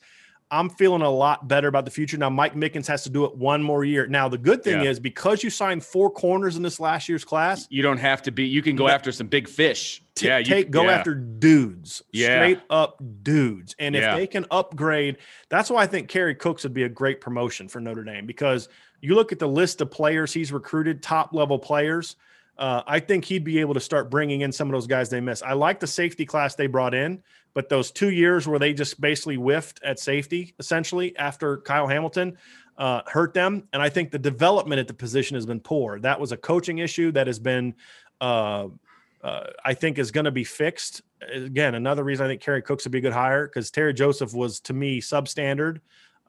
I'm feeling a lot better about the future. Now, Mike Mickens has to do it one more year. Now, the good thing Yeah. is because you signed four corners in this last year's class, you don't have to be. You can go after some big fish. t- yeah. You, take go yeah. after dudes, Yeah. straight up dudes. And if they can upgrade, that's why I think Kerry Cooks would be a great promotion for Notre Dame because you look at the list of players he's recruited, top level players. Uh, I think he'd be able to start bringing in some of those guys they miss. I like the safety class they brought in, but those two years where they just basically whiffed at safety, essentially after Kyle Hamilton, uh, hurt them. And I think the development at the position has been poor. That was a coaching issue that has been, uh, uh, I think, is going to be fixed. Again, another reason I think Kerry Cooks would be a good hire because Terry Joseph was to me substandard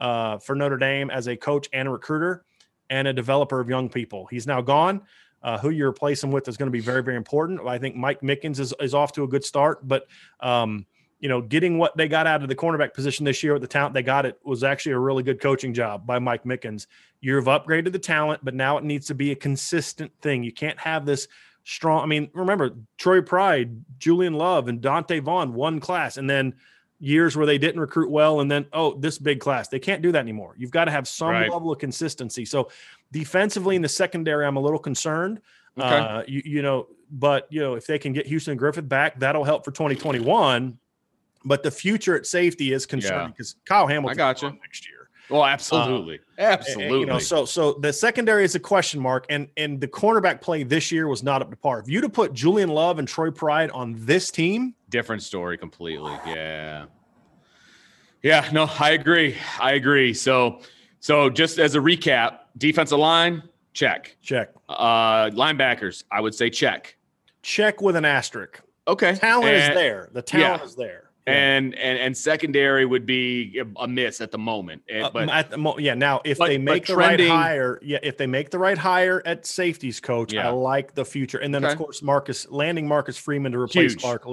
uh, for Notre Dame as a coach and a recruiter and a developer of young people. He's now gone. Uh, who you replace him with is going to be very, very important. I think Mike Mickens is, is off to a good start, but um, you know, getting what they got out of the cornerback position this year with the talent they got it was actually a really good coaching job by Mike Mickens. You've upgraded the talent, but now it needs to be a consistent thing. You can't have this strong. I mean, remember Troy Pride, Julian Love, and Donte Vaughn one class, and then years where they didn't recruit well, and then oh, this big class. They can't do that anymore. You've got to have some Right. level of consistency. So defensively in the secondary, I'm a little concerned. Okay. Uh, you, you know, but you know, if they can get Houston Griffith back, that'll help for 2021. But the future at safety is concerning Yeah. because Kyle Hamilton gotcha. next year. Well, absolutely, And- and, absolutely. You know, so so the secondary is a question mark, and and the cornerback play this year was not up to par. If you'd have put Julian Love and Troy Pride on this team, different story completely. Yeah. Yeah, no, I agree. I agree. So so just as a recap, defensive line, check. check, Uh linebackers, I would say check. check with an asterisk. Okay. Talent And- is there. The talent yeah. is there. And and and secondary would be a miss at the moment. And- Uh, but at the mo- yeah, now if but- they make the trending- right hire, yeah, if they make the right hire at safeties coach, Yeah. I like the future. And then Okay. of course Marcus landing Marcus Freeman to replace Huge. Clark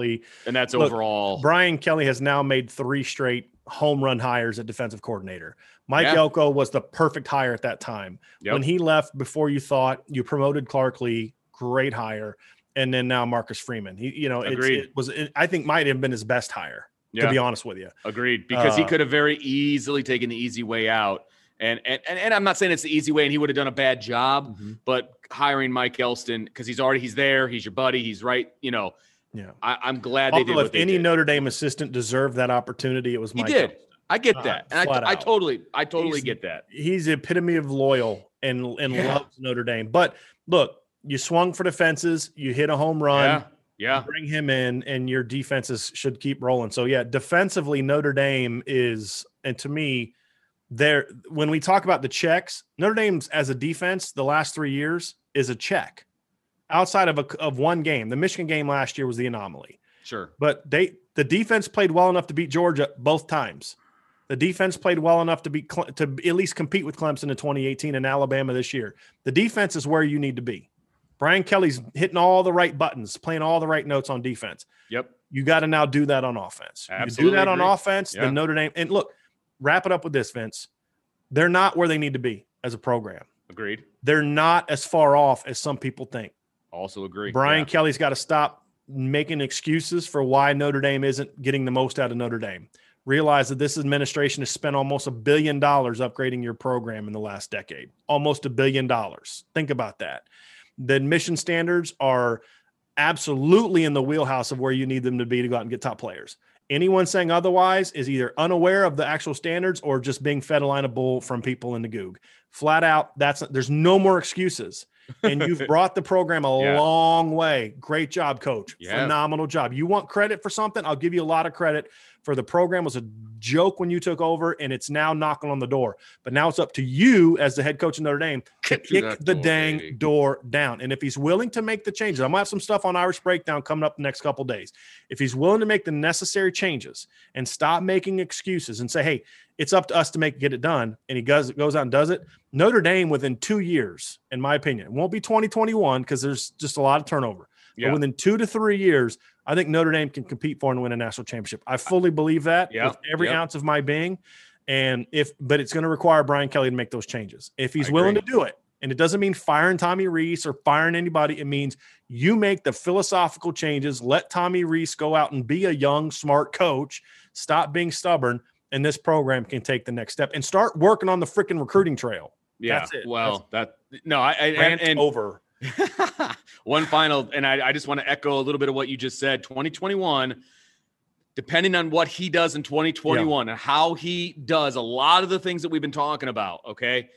and that's Look, overall Brian Kelly has now made three straight home run hires at defensive coordinator. Mike Yeah. Elko was the perfect hire at that time. Yep. When he left before you thought, you promoted Clark Lea, great hire. And then now Marcus Freeman. He, you know, Agreed. it was, it, I think might have been his best hire, yeah, to be honest with you. agreed. Because he Uh, could have very easily taken the easy way out. And, and and and I'm not saying it's the easy way and he would have done a bad job, but hiring Mike Elston because he's already he's there, he's your buddy, he's right. You know, Yeah. I, I'm glad they did if they any did. Notre Dame assistant deserved that opportunity, it was Mike. He did. Elston. I get Uh, that, and I, I totally, I totally He's- get that. He's the epitome of loyal and and Yeah. loves Notre Dame. But look, you swung for the fences, you hit a home run. Yeah, yeah, bring him in and your defenses should keep rolling. So yeah, defensively Notre Dame is and to me there when we talk about the checks, Notre Dame's as a defense the last 3 years is a check. Outside of a, of one game. The Michigan game last year was the anomaly. sure. But they the defense played well enough to beat Georgia both times. The defense played well enough to be to at least compete with Clemson in 2018 and Alabama this year. The defense is where you need to be. Brian Kelly's hitting all the right buttons, playing all the right notes on defense. Yep. You got to now do that on offense. you Absolutely do that on offense, Yeah. then Notre Dame and look, wrap it up with this, Vince. They're not where they need to be as a program. Agreed. They're not as far off as some people think. Also agree. Brian Yeah. Kelly's got to stop making excuses for why Notre Dame isn't getting the most out of Notre Dame. Realize that this administration has spent almost a billion dollars upgrading your program in the last decade. Almost a billion dollars. Think about that. The admission standards are absolutely in the wheelhouse of where you need them to be to go out and get top players. Anyone saying otherwise is either unaware of the actual standards or just being fed a line of bull from people in the goog. Flat out, that's there's no more excuses. and you've brought the program a Yeah. long way. Great job, coach. Yeah. Phenomenal job. You want credit for something? I'll give you a lot of credit for the program was a joke when you took over and it's now knocking on the door. But now it's up to you as the head coach of Notre Dame to kick the door, dang baby. door down. And if he's willing to make the changes, I'm gonna have some stuff on Irish Breakdown coming up the next couple days. If he's willing to make the necessary changes and stop making excuses and say, hey, it's up to us to make get it done, and he goes goes out and does it, Notre Dame within two years, in my opinion, it won't be 2021 because there's just a lot of turnover. Yeah. But within two to three years, I think Notre Dame can compete for and win a national championship. I fully believe that Yeah, with every yeah. ounce of my being. And if, but it's going to require Brian Kelly to make those changes. If he's willing to do it, and it doesn't mean firing Tommy Rees or firing anybody, it means you make the philosophical changes. Let Tommy Rees go out and be a young, smart coach. Stop being stubborn, and this program can take the next step and start working on the freaking recruiting trail. Yeah. That's it. Well, that no, I, I and, and over. one final, and I, I just want to echo a little bit of what you just said. 2021, depending on what he does in 2021 and how he does a lot of the things that we've been talking about. Okay.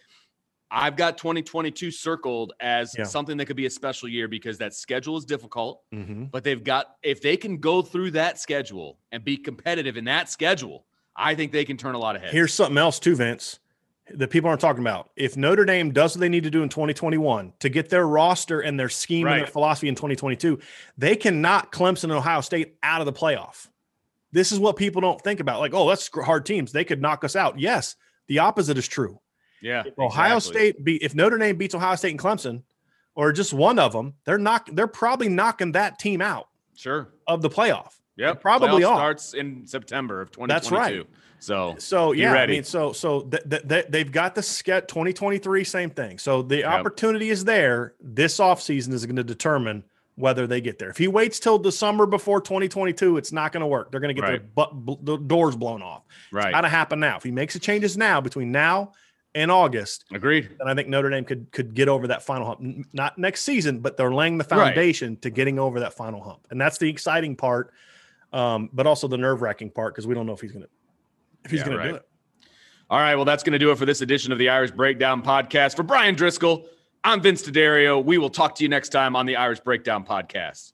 I've got 2022 circled as Yeah. something that could be a special year because that schedule is difficult, Mhm. but they've got, if they can go through that schedule and be competitive in that schedule, I think they can turn a lot of heads. Here's something else too, Vince, that people aren't talking about. If Notre Dame does what they need to do in 2021 to get their roster and their scheme and their philosophy in 2022, they cannot Clemson and Ohio State out of the playoff. This is what people don't think about. Like, oh, that's hard teams. They could knock us out. Yes, the opposite is true. yeah. If Ohio exactly. State beat if Notre Dame beats Ohio State and Clemson, or just one of them, they're not. They're probably knocking that team out Sure. of the playoff. Yep. probably are. starts in September of 2022. That's right. So So yeah, ready. I mean, so so th- th- th- they've got the sketch 2023, same thing. So the opportunity is there. This offseason is going to determine whether they get there. If he waits till the summer before 2022, it's not going to work. They're going to get their Right. butt, bl- the doors blown off. right. Got to happen now. If he makes the changes now between now and August, Agreed. then I think Notre Dame could could get over that final hump. Not next season, but they're laying the Right. foundation to getting over that final hump, and that's the exciting part. Um, but also the nerve wracking part because we don't know if he's going to if he's Yeah, going to do it. All right. Well, that's going to do it for this edition of the Irish Breakdown Podcast. For Bryan Driskell, I'm Vince D'Addario. We will talk to you next time on the Irish Breakdown Podcast.